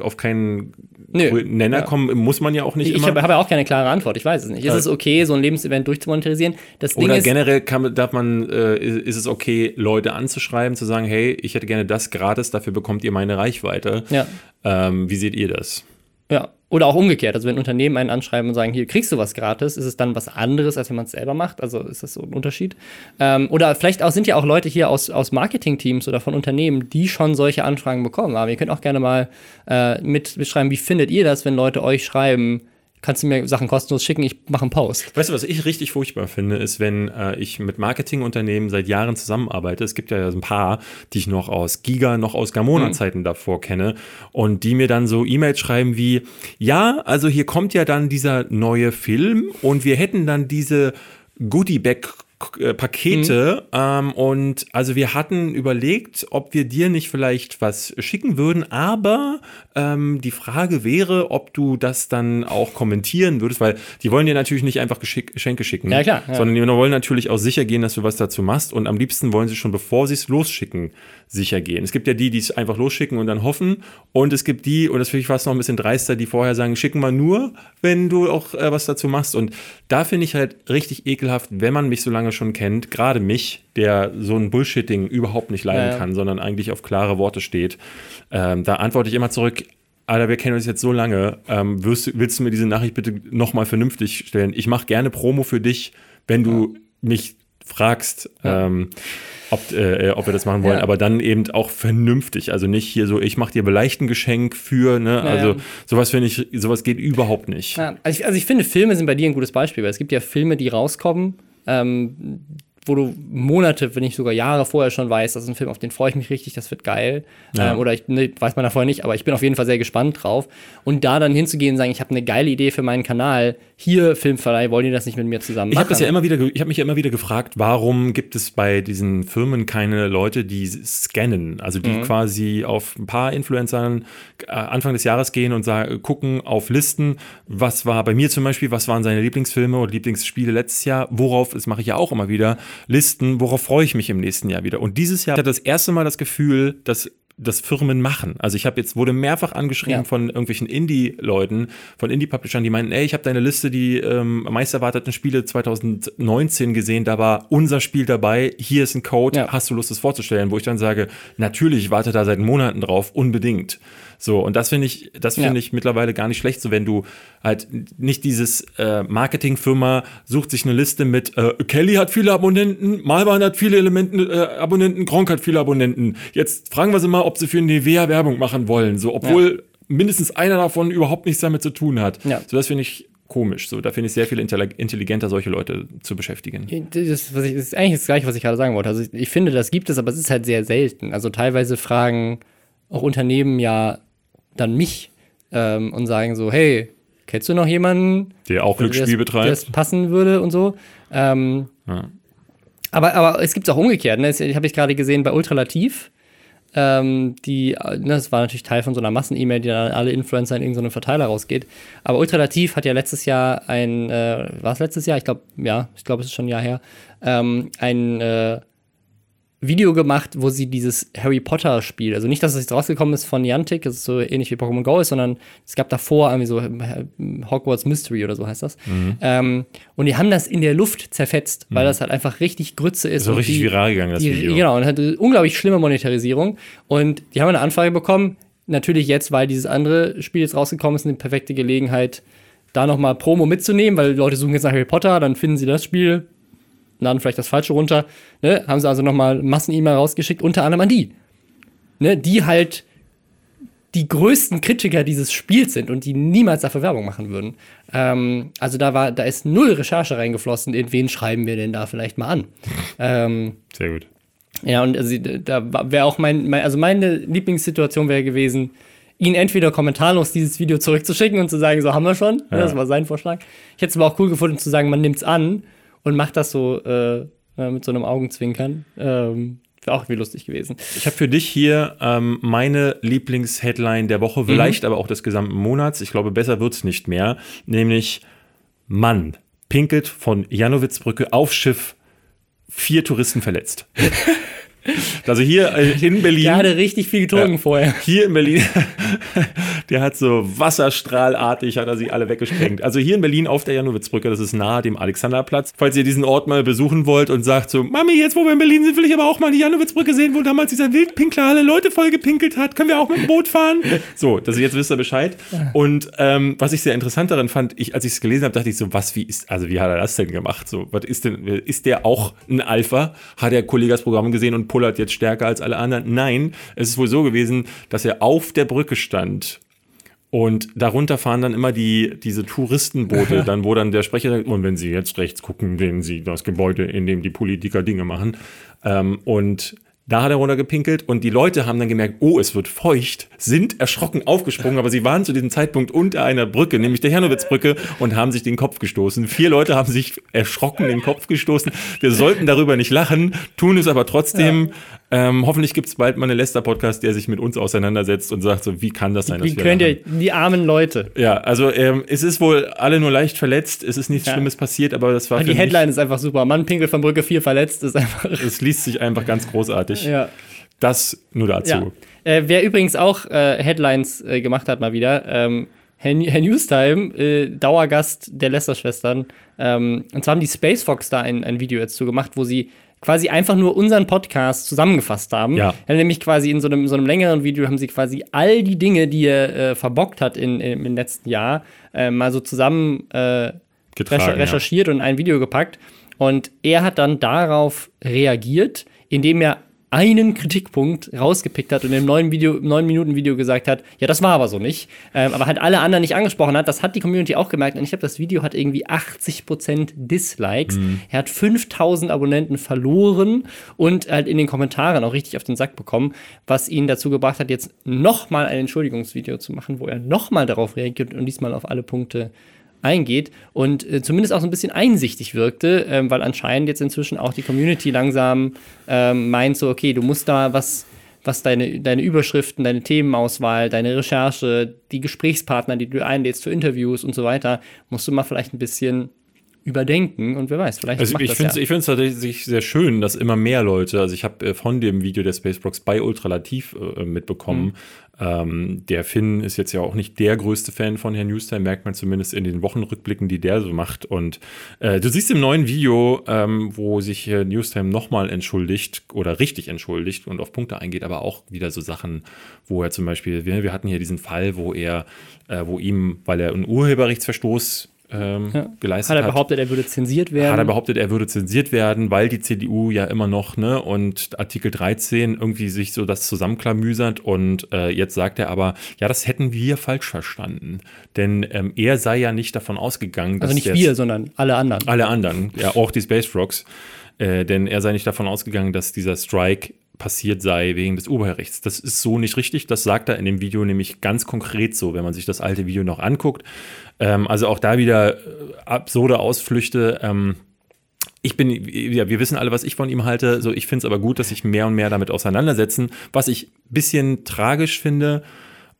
auf keinen Nö. Nenner ja. kommen, muss man ja auch nicht. Ich habe hab ja auch keine klare Antwort, ich weiß es nicht. Ist es okay, so ein Lebensevent durchzumonetarisieren? Das Ding Oder ist, generell kann, darf man, äh, ist es okay, Leute anzuschreiben, zu sagen, hey, ich hätte gerne das gratis, dafür bekommt ihr meine Reichweite. Ja. Ähm, wie seht ihr das? Ja, oder auch umgekehrt. Also wenn Unternehmen einen anschreiben und sagen, hier kriegst du was gratis, ist es dann was anderes, als wenn man es selber macht. Also ist das so ein Unterschied. Ähm, oder vielleicht auch sind ja auch Leute hier aus, aus Marketing-Teams oder von Unternehmen, die schon solche Anfragen bekommen haben. Ihr könnt auch gerne mal äh, mit beschreiben, wie findet ihr das, wenn Leute euch schreiben, kannst du mir Sachen kostenlos schicken, ich mache einen Post. Weißt du, was ich richtig furchtbar finde, ist, wenn äh, ich mit Marketingunternehmen seit Jahren zusammenarbeite. Es gibt ja ein paar, die ich noch aus Giga, noch aus Gamona-Zeiten mhm. davor kenne und die mir dann so E-Mails schreiben wie, ja, also hier kommt ja dann dieser neue Film und wir hätten dann diese Goodie-Bag äh, Pakete. Mhm. Ähm, und also wir hatten überlegt, ob wir dir nicht vielleicht was schicken würden, aber ähm, die Frage wäre, ob du das dann auch kommentieren würdest, weil die wollen dir natürlich nicht einfach Geschick Geschenke schicken, ja, klar, ja. sondern die wollen natürlich auch sicher gehen, dass du was dazu machst. Und am liebsten wollen sie schon, bevor sie es losschicken, sicher gehen. Es gibt ja die, die es einfach losschicken und dann hoffen. Und es gibt die, und das finde ich fast noch ein bisschen dreister, die vorher sagen, schicken wir nur, wenn du auch äh, was dazu machst. Und da finde ich halt richtig ekelhaft, wenn man mich so lange schon kennt, gerade mich, der so ein Bullshitting überhaupt nicht leiden ja. kann, sondern eigentlich auf klare Worte steht. Ähm, da antworte ich immer zurück, Alter, wir kennen uns jetzt so lange. Ähm, wirst, willst du mir diese Nachricht bitte nochmal vernünftig stellen? Ich mache gerne Promo für dich, wenn du ja. mich fragst. Ja. Ähm, ob, äh, ob wir das machen wollen, ja. aber dann eben auch vernünftig. Also nicht hier so, ich mache dir vielleicht ein Geschenk für, ne? Ja, also sowas finde ich, sowas geht überhaupt nicht. Also ich, also, ich, finde, Filme sind bei dir ein gutes Beispiel, weil es gibt ja Filme, die rauskommen, ähm, wo du Monate, wenn nicht sogar Jahre vorher schon weißt, das ist ein Film, auf den freue ich mich richtig, das wird geil. Ja. Ähm, oder ich ne, weiß man da vorher nicht, aber ich bin auf jeden Fall sehr gespannt drauf. Und da dann hinzugehen und sagen, ich habe eine geile Idee für meinen Kanal, hier Filmverleih, wollen die das nicht mit mir zusammen machen? Ich habe das ja immer wieder, ich habe mich ja immer wieder gefragt, warum gibt es bei diesen Firmen keine Leute, die scannen, also die mhm. quasi auf ein paar Influencern äh, Anfang des Jahres gehen und sagen, gucken auf Listen, was war bei mir zum Beispiel, was waren seine Lieblingsfilme oder Lieblingsspiele letztes Jahr, worauf, das mache ich ja auch immer wieder, Listen, worauf freue ich mich im nächsten Jahr wieder. Und dieses Jahr hat das erste Mal das Gefühl, dass das Firmen machen. Also ich habe jetzt wurde mehrfach angeschrieben ja. von irgendwelchen Indie-Leuten, von Indie-Publishern, die meinten, ey, ich habe deine Liste, die ähm, meist erwarteten Spiele 2019 gesehen, da war unser Spiel dabei, hier ist ein Code, ja. hast du Lust, das vorzustellen? Wo ich dann sage, natürlich, ich warte da seit Monaten drauf, unbedingt. So, und das finde ich, das finde ja. ich mittlerweile gar nicht schlecht, so wenn du halt nicht dieses äh, Marketingfirma sucht sich eine Liste mit äh, Kelly hat viele Abonnenten, Malwan hat viele Elementen, äh, Abonnenten, Gronk hat viele Abonnenten. Jetzt fragen wir sie mal, ob sie für Nivea Werbung machen wollen, so, obwohl ja. mindestens einer davon überhaupt nichts damit zu tun hat. Ja. So, das finde ich komisch. So, da finde ich sehr viel intelligenter, solche Leute zu beschäftigen. Das, was ich, das ist eigentlich das Gleiche, was ich gerade sagen wollte. Also ich, ich finde, das gibt es, aber es ist halt sehr selten. Also teilweise fragen auch Unternehmen ja dann mich ähm, und sagen so, hey, kennst du noch jemanden, der auch Glücksspiel betreibt, der es passen würde und so. Ähm, ja. aber, aber es gibt es auch umgekehrt. Ne? Das habe ich gerade gesehen bei Ultralativ. Ähm, die, ne, das war natürlich Teil von so einer Massen-E-Mail, die dann an alle Influencer in irgendeinen Verteiler rausgeht. Aber Ultralativ hat ja letztes Jahr ein, äh, war es letztes Jahr? Ich glaube, ja, ich glaube, es ist schon ein Jahr her, ähm, ein äh, Video gemacht, wo sie dieses Harry Potter Spiel, also nicht, dass es jetzt rausgekommen ist von Niantic, das ist so ähnlich wie Pokémon Go ist, sondern es gab davor irgendwie so äh, Hogwarts Mystery oder so heißt das. Mhm. Ähm, und die haben das in der Luft zerfetzt, weil mhm. das halt einfach richtig Grütze ist. So richtig die, viral gegangen, das die, Video. Genau, und hatte unglaublich schlimme Monetarisierung. Und die haben eine Anfrage bekommen, natürlich jetzt, weil dieses andere Spiel jetzt rausgekommen ist, eine perfekte Gelegenheit, da nochmal Promo mitzunehmen, weil Leute suchen jetzt nach Harry Potter, dann finden sie das Spiel, laden vielleicht das Falsche runter. Ne? Haben sie also nochmal Massen-E-Mail rausgeschickt, unter anderem an die. Ne? Die halt die größten Kritiker dieses Spiels sind und die niemals dafür Werbung machen würden. Ähm, also da war, da ist null Recherche reingeflossen, in wen schreiben wir denn da vielleicht mal an. [LAUGHS] Ähm, Sehr gut. Ja, und also, da wäre auch mein, mein, also meine Lieblingssituation wäre gewesen, ihn entweder kommentarlos dieses Video zurückzuschicken und zu sagen, so haben wir schon. Ja. Das war sein Vorschlag. Ich hätte es aber auch cool gefunden zu sagen, man nimmt es an und macht das so äh, mit so einem Augenzwinkern. Ähm, Wäre auch irgendwie lustig gewesen. Ich habe für dich hier ähm, meine Lieblingsheadline der Woche, vielleicht mhm. aber auch des gesamten Monats. Ich glaube, besser wird es nicht mehr. Nämlich Mann pinkelt von Janowitzbrücke auf Schiff, vier Touristen verletzt. [LAUGHS] [LAUGHS] Also hier äh, in Berlin. Der hatte richtig viel getrunken äh, vorher. Hier in Berlin, [LAUGHS] der hat so wasserstrahlartig, hat er sie alle weggesprengt. Also hier in Berlin auf der Janowitzbrücke, das ist nahe dem Alexanderplatz. Falls ihr diesen Ort mal besuchen wollt und sagt so, Mami, jetzt wo wir in Berlin sind, will ich aber auch mal die Janowitzbrücke sehen, wo damals dieser Wildpinkler alle Leute voll gepinkelt hat. Können wir auch mit dem Boot fahren? [LAUGHS] So, dass jetzt wisst ihr Bescheid. Und ähm, was ich sehr interessant darin fand, ich, als ich es gelesen habe, dachte ich so, was, wie ist, also wie hat er das denn gemacht? So, was ist denn, ist der auch ein Alpha? Hat der Kollege das Programm gesehen und pullert jetzt stärker als alle anderen. Nein, es ist wohl so gewesen, dass er auf der Brücke stand und darunter fahren dann immer die, diese Touristenboote, [LAUGHS] dann, wo dann der Sprecher sagt, und wenn Sie jetzt rechts gucken, sehen Sie das Gebäude, in dem die Politiker Dinge machen. Ähm, und da hat er runtergepinkelt und die Leute haben dann gemerkt, oh, es wird feucht, sind erschrocken aufgesprungen, aber sie waren zu diesem Zeitpunkt unter einer Brücke, nämlich der Hernowitzbrücke, und haben sich den Kopf gestoßen. Vier Leute haben sich erschrocken den Kopf gestoßen. Wir sollten darüber nicht lachen, tun es aber trotzdem. Ähm, hoffentlich gibt es bald mal einen Lester-Podcast, der sich mit uns auseinandersetzt und sagt so, wie kann das sein? Wie könnt ihr, die armen Leute. Ja, also ähm, es ist wohl alle nur leicht verletzt, es ist nichts ja. Schlimmes passiert, aber das war Die Headline ist einfach super. Mann Pinkel von Brücke 4 verletzt ist einfach. Es liest sich einfach ganz großartig. Ja. Das nur dazu. Ja. Äh, wer übrigens auch äh, Headlines äh, gemacht hat, mal wieder, ähm, Herr, Herr Newstime, äh, Dauergast der Lester-Schwestern. Ähm, und zwar haben die Space Fox da ein, ein Video jetzt zu gemacht, wo sie quasi einfach nur unseren Podcast zusammengefasst haben. Ja. ja nämlich quasi in so einem, so einem längeren Video haben sie quasi all die Dinge, die er äh, verbockt hat in, in, im letzten Jahr, äh, mal so zusammen äh, Getragen, recherchiert ja. und ein Video gepackt. Und er hat dann darauf reagiert, indem er einen Kritikpunkt rausgepickt hat und im neuen Video, neun Minuten Video gesagt hat, ja, das war aber so nicht, ähm, aber halt alle anderen nicht angesprochen hat. Das hat die Community auch gemerkt und ich habe das Video hat irgendwie 80% Dislikes. Mhm. Er hat 5000 Abonnenten verloren und halt in den Kommentaren auch richtig auf den Sack bekommen, was ihn dazu gebracht hat, jetzt nochmal ein Entschuldigungsvideo zu machen, wo er nochmal darauf reagiert und diesmal auf alle Punkte eingeht und äh, zumindest auch so ein bisschen einsichtig wirkte, ähm, weil anscheinend jetzt inzwischen auch die Community langsam ähm, meint so, okay, du musst da was, was deine, deine Überschriften, deine Themenauswahl, deine Recherche, die Gesprächspartner, die du einlädst für Interviews und so weiter, musst du mal vielleicht ein bisschen überdenken und wer weiß, vielleicht also ich finde es ja. tatsächlich sehr schön, dass immer mehr Leute, also ich habe äh, von dem Video der Spacebrox bei Ultralativ äh, mitbekommen, mhm. ähm, der Finn ist jetzt ja auch nicht der größte Fan von Herrn Newstime, merkt man zumindest in den Wochenrückblicken, die der so macht und äh, du siehst im neuen Video, ähm, wo sich Herr Newstime nochmal entschuldigt oder richtig entschuldigt und auf Punkte eingeht, aber auch wieder so Sachen, wo er zum Beispiel, wir, wir hatten hier diesen Fall, wo er, äh, wo ihm, weil er einen Urheberrechtsverstoß ähm, ja. geleistet hat. Hat er behauptet, er würde zensiert werden? Hat er behauptet, er würde zensiert werden, weil die CDU ja immer noch, ne, und Artikel 13 irgendwie sich so das zusammenklamüsert und äh, jetzt sagt er aber, ja, das hätten wir falsch verstanden. Denn ähm, er sei ja nicht davon ausgegangen, dass. Also nicht wir, sondern alle anderen. Alle anderen, ja, auch die Space Frogs. Äh, denn er sei nicht davon ausgegangen, dass dieser Strike passiert sei wegen des Urheberrechts. Das ist so nicht richtig. Das sagt er in dem Video nämlich ganz konkret so, wenn man sich das alte Video noch anguckt. Ähm, also auch da wieder äh, absurde Ausflüchte. Ähm, ich bin, ja, wir wissen alle, was ich von ihm halte. So, ich finde es aber gut, dass sich mehr und mehr damit auseinandersetzen. Was ich ein bisschen tragisch finde,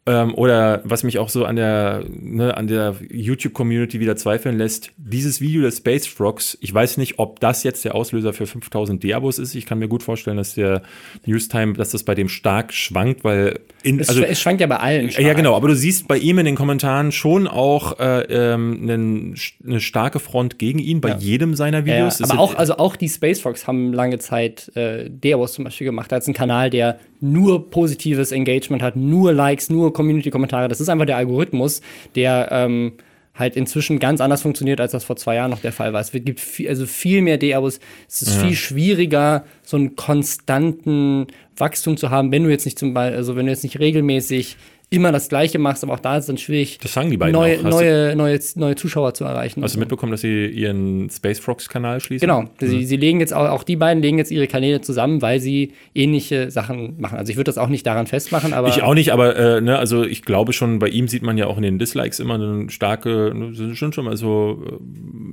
ähm, oder was mich auch so an der, ne, an der YouTube-Community wieder zweifeln lässt, dieses Video des Space Frogs, ich weiß nicht, ob das jetzt der Auslöser für 5000 Diabos ist. Ich kann mir gut vorstellen, dass der Newstime, dass das bei dem stark schwankt, weil in, es, also, es schwankt ja bei allen. Stark. Ja, genau, aber du siehst bei ihm in den Kommentaren schon auch äh, ähm, eine starke Front gegen ihn bei ja. jedem seiner Videos. Ja, aber auch, also auch die Space Frogs haben lange Zeit äh, Diabos zum Beispiel gemacht, als ein Kanal, der nur positives Engagement hat, nur Likes, nur Community-Kommentare. Das ist einfach der Algorithmus, der ähm, halt inzwischen ganz anders funktioniert, als das vor zwei Jahren noch der Fall war. Es gibt viel, also viel mehr D-Abos. Es ist ja. viel schwieriger, so einen konstanten Wachstum zu haben, wenn du jetzt nicht zum Beispiel, also wenn du jetzt nicht regelmäßig immer das Gleiche machst, aber auch da ist es dann schwierig, das sagen die beiden neue, auch. Hast neue, neue, neue Zuschauer zu erreichen. Hast du mitbekommen, dass sie ihren Space Frogs-Kanal schließen? Genau. Sie, sie legen jetzt auch, auch die beiden legen jetzt ihre Kanäle zusammen, weil sie ähnliche Sachen machen. Also ich würde das auch nicht daran festmachen, aber. Ich auch nicht, aber äh, ne, also ich glaube schon, bei ihm sieht man ja auch in den Dislikes immer eine starke, ne, sind schon schon mal so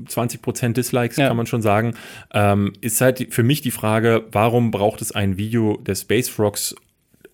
äh, 20% Dislikes, Ja. kann man schon sagen. Ähm, ist halt für mich die Frage, warum braucht es ein Video der Space Frogs,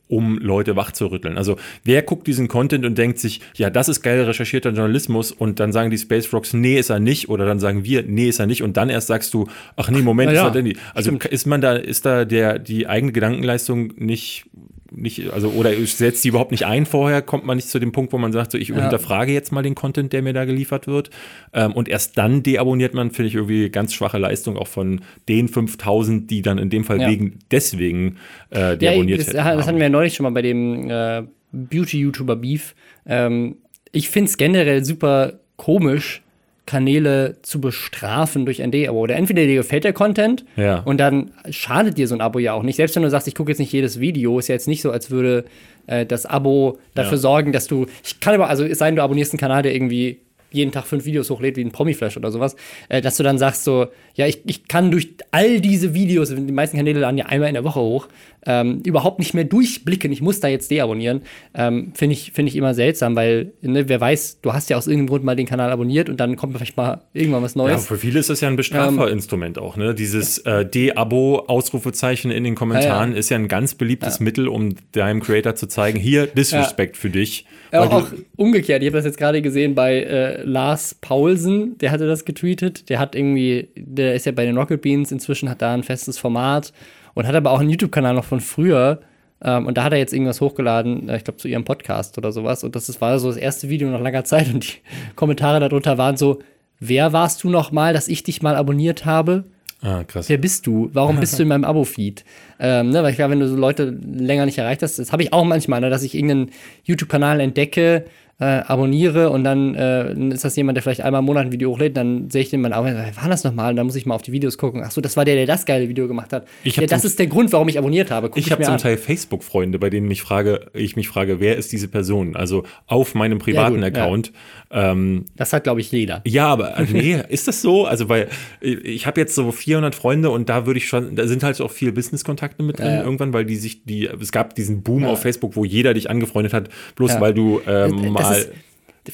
um Leute wachzurütteln. Also wer guckt diesen Content und denkt sich, ja, das ist geil recherchierter Journalismus und dann sagen die Space Frogs, nee, ist er nicht oder dann sagen wir, nee, ist er nicht und dann erst sagst du, ach nee, Moment, ist ja, er denn die? Also stimmt. ist man da, ist da der, die eigene Gedankenleistung nicht nicht, also oder setzt die überhaupt nicht ein vorher, kommt man nicht zu dem Punkt, wo man sagt, so ich hinterfrage jetzt mal den Content, der mir da geliefert wird. Ähm, und erst dann deabonniert man, finde ich irgendwie ganz schwache Leistung auch von den 5000, die dann in dem Fall Ja. wegen deswegen äh, Ja, deabonniert das, hätten. das hatten wir ja neulich schon mal bei dem äh, Beauty-YouTuber Beef. Ähm, ich finde es generell super komisch, Kanäle zu bestrafen durch ein D-Abo. Oder entweder dir gefällt der Content Ja. und dann schadet dir so ein Abo ja auch nicht. Selbst wenn du sagst, ich gucke jetzt nicht jedes Video, ist ja jetzt nicht so, als würde äh, das Abo dafür Ja. sorgen, dass du. Ich kann aber, also es sei denn, du abonnierst einen Kanal, der irgendwie jeden Tag fünf Videos hochlädt, wie ein Promiflash oder sowas, äh, dass du dann sagst so, ja, ich, ich kann durch all diese Videos, die meisten Kanäle laden ja einmal in der Woche hoch, ähm, überhaupt nicht mehr durchblicken, ich muss da jetzt deabonnieren, ähm, finde ich, find ich immer seltsam, weil, ne, wer weiß, du hast ja aus irgendeinem Grund mal den Kanal abonniert und dann kommt vielleicht mal irgendwann was Ja, Neues. für viele ist das ja ein Bestraferinstrument auch, ne? Dieses äh, D-Abo, Ausrufezeichen in den Kommentaren Ja, ja. ist ja ein ganz beliebtes Mittel, um deinem Creator zu zeigen, hier Disrespect für dich. Ja, auch, auch umgekehrt, ich habe das jetzt gerade gesehen bei äh, Lars Paulsen, der hatte das getweetet. Der hat irgendwie, der ist ja bei den Rocket Beans inzwischen, hat da ein festes Format und hat aber auch einen YouTube-Kanal noch von früher. Ähm, und da hat er jetzt irgendwas hochgeladen, äh, ich glaube zu ihrem Podcast oder sowas. Und das ist, war so das erste Video nach langer Zeit und die [LAUGHS] Kommentare darunter waren so: Wer warst du noch mal, dass ich dich mal abonniert habe? ah, krass. Wer bist du? Warum bist du in meinem Abo-Feed? Ähm, ne, weil ich glaube, wenn du so Leute länger nicht erreicht hast, das habe ich auch manchmal, ne, dass ich irgendeinen YouTube-Kanal entdecke, äh, abonniere und dann äh, ist das jemand, der vielleicht einmal im Monat ein Video hochlädt, dann sehe ich den mal auf, wer war das nochmal? Und dann muss ich mal auf die Videos gucken. Ach so, das war der, der das geile Video gemacht hat. Ja, das ist der Grund, warum ich abonniert habe. Guck Ich habe zum an. Teil Facebook-Freunde, bei denen ich frage, ich mich frage, wer ist diese Person? Also auf meinem privaten Ja, gut. Account. Ähm, Das hat, glaube ich, jeder. ja, aber [LAUGHS] nee, ist das so? Also, weil ich habe jetzt so 400 Freunde und da würde ich schon, da sind halt auch viele Business-Kontakte mit drin Ja, ja. irgendwann, weil die sich, die, es gab diesen Boom auf Facebook, wo jeder dich angefreundet hat, bloß Ja. weil du ähm, Das mal ist-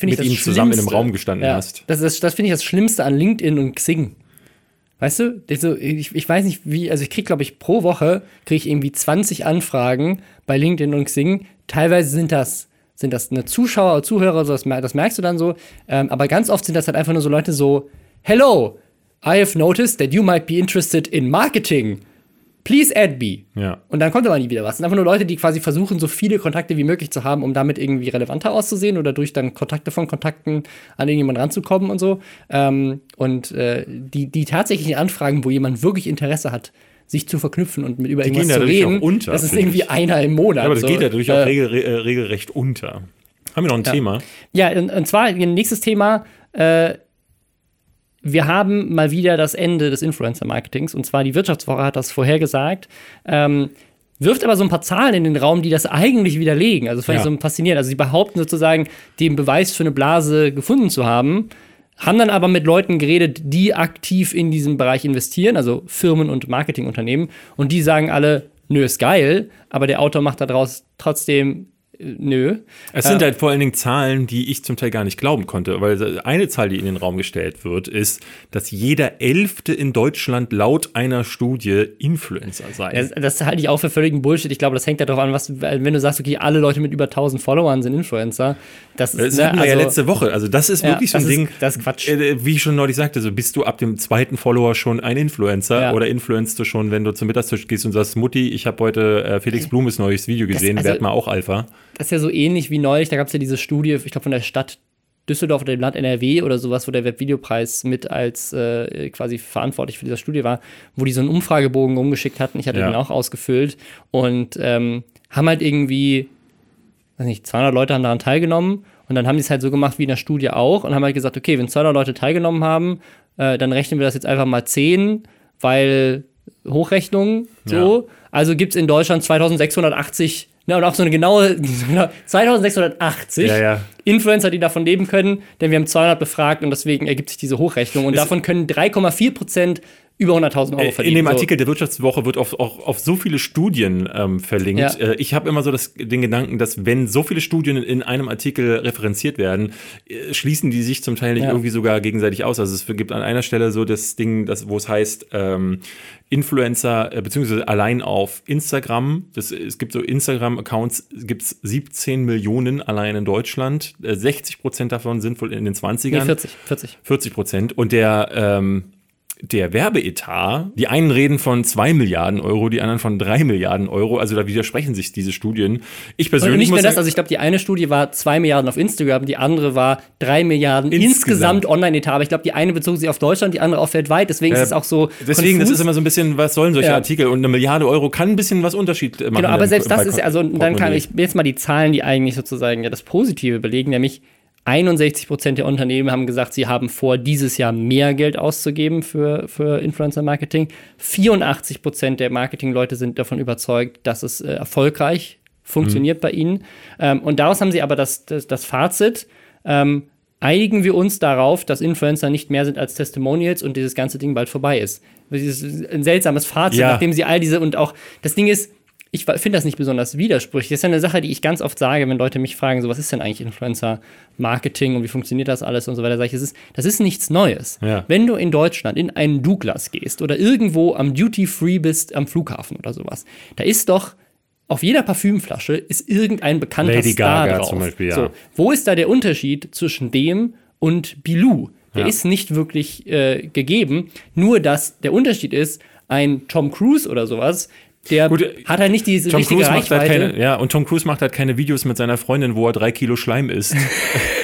mit das ihm zusammen in einem. Raum gestanden ja. hast. Das, ist, das finde ich das Schlimmste an LinkedIn und Xing. Weißt du, also ich, ich weiß nicht, wie, also ich kriege, glaube ich, pro Woche kriege ich irgendwie 20 Anfragen bei LinkedIn und Xing. Teilweise sind das, sind das eine Zuschauer oder Zuhörer, so, das, das merkst du dann so. Ähm, aber ganz oft sind das halt einfach nur so Leute so, Hello, I have noticed that you might be interested in marketing. Please add me. Ja. Und dann kommt aber nie wieder was. Das sind einfach nur Leute, die quasi versuchen, so viele Kontakte wie möglich zu haben, um damit irgendwie relevanter auszusehen oder durch dann Kontakte von Kontakten an irgendjemanden ranzukommen und so. Ähm, und äh, die, die tatsächlichen Anfragen, wo jemand wirklich Interesse hat, sich zu verknüpfen und mit über gehen irgendwas zu dadurch reden, unter, das ist irgendwie ich. einer im Monat. Ja, aber das so. geht natürlich Äh, auch regel, äh, regelrecht unter. Haben wir noch ein Thema? Ja, und, und zwar nächstes Thema. Äh, wir haben mal wieder das Ende des Influencer-Marketings. Und zwar die Wirtschaftswoche hat das vorhergesagt. Ähm, wirft aber so ein paar Zahlen in den Raum, die das eigentlich widerlegen. Also das fand ich Ja. so faszinierend. Also sie behaupten sozusagen, den Beweis für eine Blase gefunden zu haben, haben dann aber mit Leuten geredet, die aktiv in diesem Bereich investieren, also Firmen und Marketingunternehmen. Und die sagen alle, nö, ist geil, aber der Autor macht daraus trotzdem nö. Es sind halt vor allen Dingen Zahlen, die ich zum Teil gar nicht glauben konnte, weil eine Zahl, die in den Raum gestellt wird, ist, dass jeder Elfte in Deutschland laut einer Studie Influencer sei. Das, das halte ich auch für völligen Bullshit. Ich glaube, das hängt ja darauf an, was, wenn du sagst, okay, alle Leute mit über 1000 Followern sind Influencer. Das ist, Das ne, hatten wir ja also- letzte Woche. Also das ist Ja, wirklich so ein das ist- Ding. das ist Quatsch. Äh, Wie ich schon neulich sagte, so bist du ab dem zweiten Follower schon ein Influencer Ja. oder influenzt du schon, wenn du zum Mittagstisch gehst und sagst, Mutti, ich habe heute äh, Felix Blumes neues Video gesehen, also- werd mal auch Alpha. Das ist ja so ähnlich wie neulich, da gab es ja diese Studie, ich glaube von der Stadt Düsseldorf oder dem Land NRW oder sowas, wo der Webvideopreis mit als äh, quasi verantwortlich für diese Studie war, wo die so einen Umfragebogen umgeschickt hatten. Ich hatte Ja. den auch ausgefüllt und ähm, haben halt irgendwie, weiß nicht, 200 Leute haben daran teilgenommen und dann haben die es halt so gemacht wie in der Studie auch und haben halt gesagt, okay, wenn 200 Leute teilgenommen haben, äh, dann rechnen wir das jetzt einfach mal 10, weil Hochrechnung so. Also gibt es in Deutschland 2680 Na, und auch so eine genaue [LAUGHS] 2680 Ja, ja. Influencer, die davon leben können, denn wir haben 200 befragt und deswegen ergibt sich diese Hochrechnung. Und davon können 3,4 Prozent über 100.000 Euro Äh, verdienen. In dem. Artikel der Wirtschaftswoche wird auf, auch auf so viele Studien ähm, verlinkt. Ja. Äh, ich habe immer so das, den Gedanken, dass wenn so viele Studien in einem Artikel referenziert werden, äh, schließen die sich zum Teil nicht Ja. irgendwie sogar gegenseitig aus. Also es gibt an einer Stelle so das Ding, das, wo es heißt, ähm, Influencer, äh, beziehungsweise allein auf Instagram, das, es gibt so Instagram-Accounts, gibt es 17 Millionen allein in Deutschland. Äh, 60 Prozent davon sind wohl in den 20ern. Nee, 40, 40. 40 Prozent. Und der, ähm, der Werbeetat, die einen reden von 2 Milliarden Euro, die anderen von 3 Milliarden Euro. Also da widersprechen sich diese Studien. Ich Und persönlich nicht muss nur das, also ich glaube, die eine Studie war 2 Milliarden auf Instagram, die andere war 3 Milliarden Insgesamt. insgesamt, Online-Etat. Aber ich glaube, die eine bezog sich auf Deutschland, die andere auf weltweit. Deswegen Äh, ist es auch so. deswegen, das konfus. ist immer so ein bisschen, was sollen solche Ja. Artikel? Und eine Milliarde Euro kann ein bisschen was Unterschied machen. Genau, aber selbst das ist ja, also dann kann ich jetzt mal die Zahlen, die eigentlich sozusagen ja das Positive belegen, nämlich 61 Prozent der Unternehmen haben gesagt, sie haben vor, dieses Jahr mehr Geld auszugeben für, für Influencer-Marketing. 84 Prozent der Marketingleute sind davon überzeugt, dass es äh, erfolgreich funktioniert Mhm. bei ihnen. Ähm, und daraus haben sie aber das, das, das Fazit, ähm, einigen wir uns darauf, dass Influencer nicht mehr sind als Testimonials und dieses ganze Ding bald vorbei ist. Das ist ein seltsames Fazit, Ja. nachdem sie all diese und auch das Ding ist, ich finde das nicht besonders widersprüchlich. Das ist ja eine Sache, die ich ganz oft sage, wenn Leute mich fragen, so was ist denn eigentlich Influencer-Marketing und wie funktioniert das alles und so weiter, sage ich, das ist, das ist nichts Neues. Ja. Wenn du in Deutschland in einen Douglas gehst oder irgendwo am Duty-Free bist am Flughafen oder sowas, da ist doch auf jeder Parfümflasche ist irgendein bekannter Lady Star Gaga drauf. zum Beispiel, ja. So, wo ist da der Unterschied zwischen dem und Bilou? Der Ja. ist nicht wirklich äh, gegeben. Nur, dass der Unterschied ist, ein Tom Cruise oder sowas, der Gut, hat halt nicht diese Tom richtige Cruise macht halt Reichweite. keine, ja, und Tom Cruise macht halt keine Videos mit seiner Freundin, wo er drei Kilo Schleim isst. [LAUGHS]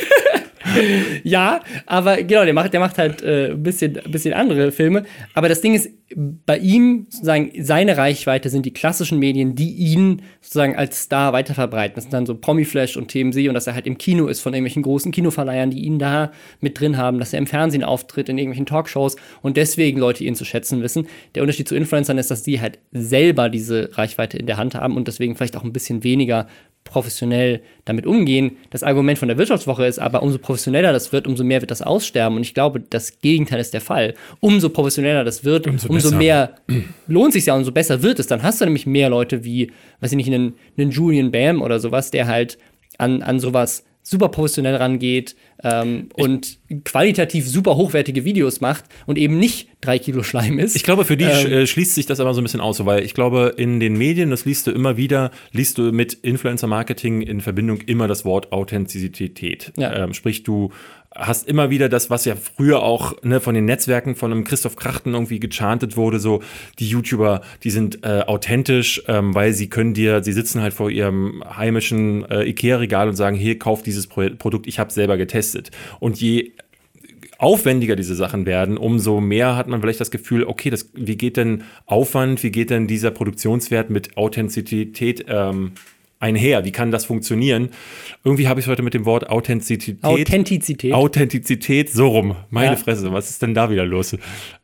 [LAUGHS] Ja, aber genau, der macht, der macht halt äh, ein bisschen, bisschen andere Filme. Aber das Ding ist, bei ihm sozusagen seine Reichweite sind die klassischen Medien, die ihn sozusagen als Star weiterverbreiten. Das sind dann so Promiflash und TMZ und dass er halt im Kino ist von irgendwelchen großen Kinoverleihern, die ihn da mit drin haben, dass er im Fernsehen auftritt, in irgendwelchen Talkshows und deswegen Leute ihn zu schätzen wissen. Der Unterschied zu Influencern ist, dass die halt selber diese Reichweite in der Hand haben und deswegen vielleicht auch ein bisschen weniger professionell damit umgehen. Das Argument von der Wirtschaftswoche ist aber, umso professioneller das wird, umso mehr wird das aussterben. Und ich glaube, das Gegenteil ist der Fall. Umso professioneller das wird, umso, besser. mehr lohnt sich ja, umso besser wird es. Dann hast du nämlich mehr Leute wie, weiß ich nicht, einen, einen Julian Bam oder sowas, der halt an, an sowas super professionell rangeht ähm, und qualitativ super hochwertige Videos macht und eben nicht drei Kilo Schleim ist. Ich glaube, für die Ähm. äh, schließt sich das aber so ein bisschen aus, weil ich glaube, in den Medien, das liest du immer wieder, liest du mit Influencer-Marketing in Verbindung immer das Wort Authentizität. Ja. Ähm, sprich, du hast immer wieder das, was ja früher auch ne, von den Netzwerken von einem Christoph Krachten irgendwie gechantet wurde, so die YouTuber, die sind äh, authentisch, ähm, weil sie können dir, sie sitzen halt vor ihrem heimischen äh, Ikea-Regal und sagen, hier, kauf dieses Pro Produkt, ich habe selber getestet. Und je aufwendiger diese Sachen werden, umso mehr hat man vielleicht das Gefühl, okay, das, wie geht denn Aufwand, wie geht denn dieser Produktionswert mit Authentizität ähm, einher? Wie kann das funktionieren? Irgendwie habe ich es heute mit dem Wort Authentizität. Authentizität. Authentizität, so rum. Meine Ja. Fresse, was ist denn da wieder los?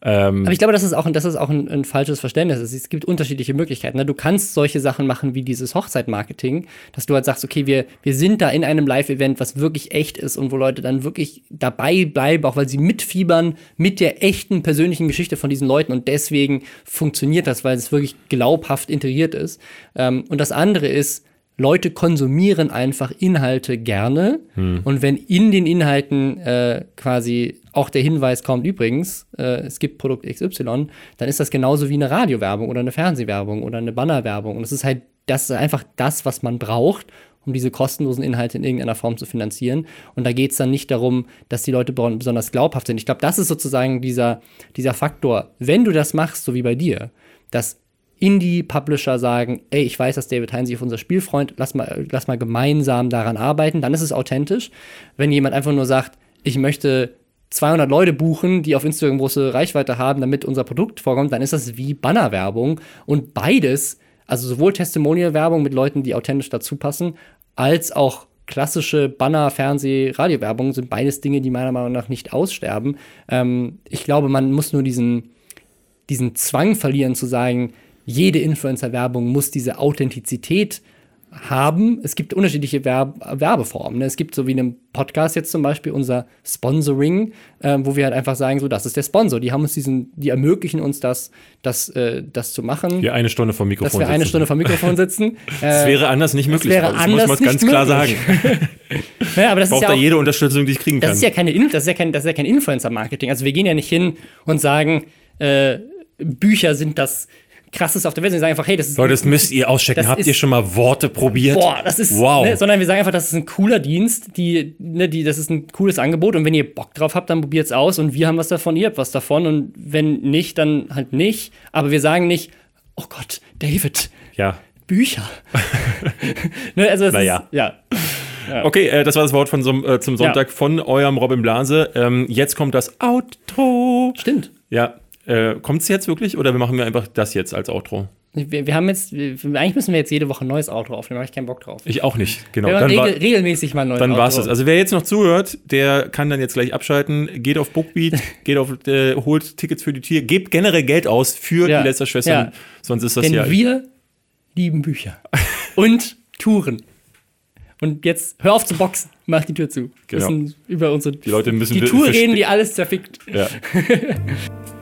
Ähm, Aber ich glaube, das ist auch, ein- das ist auch ein, ein falsches Verständnis. Es gibt unterschiedliche Möglichkeiten. ne? Du kannst solche Sachen machen wie dieses Hochzeitmarketing, dass du halt sagst, okay, wir, wir sind da in einem Live-Event, was wirklich echt ist und wo Leute dann wirklich dabei bleiben, auch weil sie mitfiebern mit der echten persönlichen Geschichte von diesen Leuten und deswegen funktioniert das, weil es wirklich glaubhaft integriert ist. Ähm, und das andere ist, Leute konsumieren einfach Inhalte gerne. Und wenn in den Inhalten äh, quasi auch der Hinweis kommt, übrigens, äh, es gibt Produkt XY, dann ist das genauso wie eine Radiowerbung oder eine Fernsehwerbung oder eine Bannerwerbung. Und es ist halt, das ist einfach das, was man braucht, um diese kostenlosen Inhalte in irgendeiner Form zu finanzieren. Und da geht es dann nicht darum, dass die Leute besonders glaubhaft sind. Ich glaube, das ist sozusagen dieser, dieser Faktor. Wenn du das machst, so wie bei dir, dass Indie-Publisher sagen, ey, ich weiß, dass David Hein sich auf unser Spiel freut, lass mal, lass mal gemeinsam daran arbeiten, dann ist es authentisch. Wenn jemand einfach nur sagt, ich möchte 200 Leute buchen, die auf Instagram große Reichweite haben, damit unser Produkt vorkommt, dann ist das wie Bannerwerbung. Und beides, also sowohl Testimonial-Werbung mit Leuten, die authentisch dazu passen, als auch klassische Banner, Fernseh, Radiowerbung sind beides Dinge, die meiner Meinung nach nicht aussterben. Ähm, ich glaube, man muss nur diesen, diesen Zwang verlieren zu sagen, jede Influencer-Werbung muss diese Authentizität haben, es gibt unterschiedliche Werb Werbeformen. Ne? Es gibt so wie einen Podcast jetzt zum Beispiel unser Sponsoring, äh, wo wir halt einfach sagen, so das ist der Sponsor. Die haben uns diesen, die ermöglichen uns das, das, äh, das zu machen. Wir eine Stunde vom Mikrofon dass wir eine Stunde vom Mikrofon sitzen. [LAUGHS] das wäre anders nicht möglich. wäre das anders muss man ganz klar möglich. sagen. [LAUGHS] ja, aber das Braucht ist ja da auch, jede Unterstützung, die ich kriegen kann. das ist ja keine, In- das ist ja kein, das ist ja kein Influencer-Marketing. Also wir gehen ja nicht hin und sagen, äh, Bücher sind das krasseste auf der Welt. Sie sagen einfach, hey, das ist Leute, das müsst ihr auschecken. Habt ist- ihr schon mal Worte probiert? Boah, das ist, Wow. ne, sondern wir sagen einfach, das ist ein cooler Dienst, die, ne, die, das ist ein cooles Angebot und wenn ihr Bock drauf habt, dann probiert es aus und wir haben was davon, ihr habt was davon und wenn nicht, dann halt nicht. Aber wir sagen nicht, oh Gott, David, Ja. Bücher. [LAUGHS] [LAUGHS] ne, also Naja. ist, ja. Okay, äh, das war das Wort von, so- äh, zum Sonntag von eurem Robin Blase. Ähm, jetzt kommt das Outro. Stimmt. Ja. Äh, Kommt es jetzt wirklich oder machen wir einfach das jetzt als Outro? Wir, wir haben jetzt, eigentlich müssen wir jetzt jede Woche ein neues Auto aufnehmen, da habe ich keinen Bock drauf. Ich auch nicht. Genau. Wir Dann, war, regel, regelmäßig mal ein neues dann war es das. Also wer jetzt noch zuhört, der kann dann jetzt gleich abschalten. Geht auf Bookbeat, [LAUGHS] geht auf, äh, holt Tickets für die Tier, gebt generell Geld aus für Ja. die Lästerschwestern. Ja. Sonst ist das Denn ja. wir lieben Bücher [LAUGHS] und Touren. Und jetzt hör auf zu boxen, mach die Tür zu. Wir Genau. müssen über unsere Die Leute müssen die Tour reden, die alles zerfickt. Ja. [LAUGHS]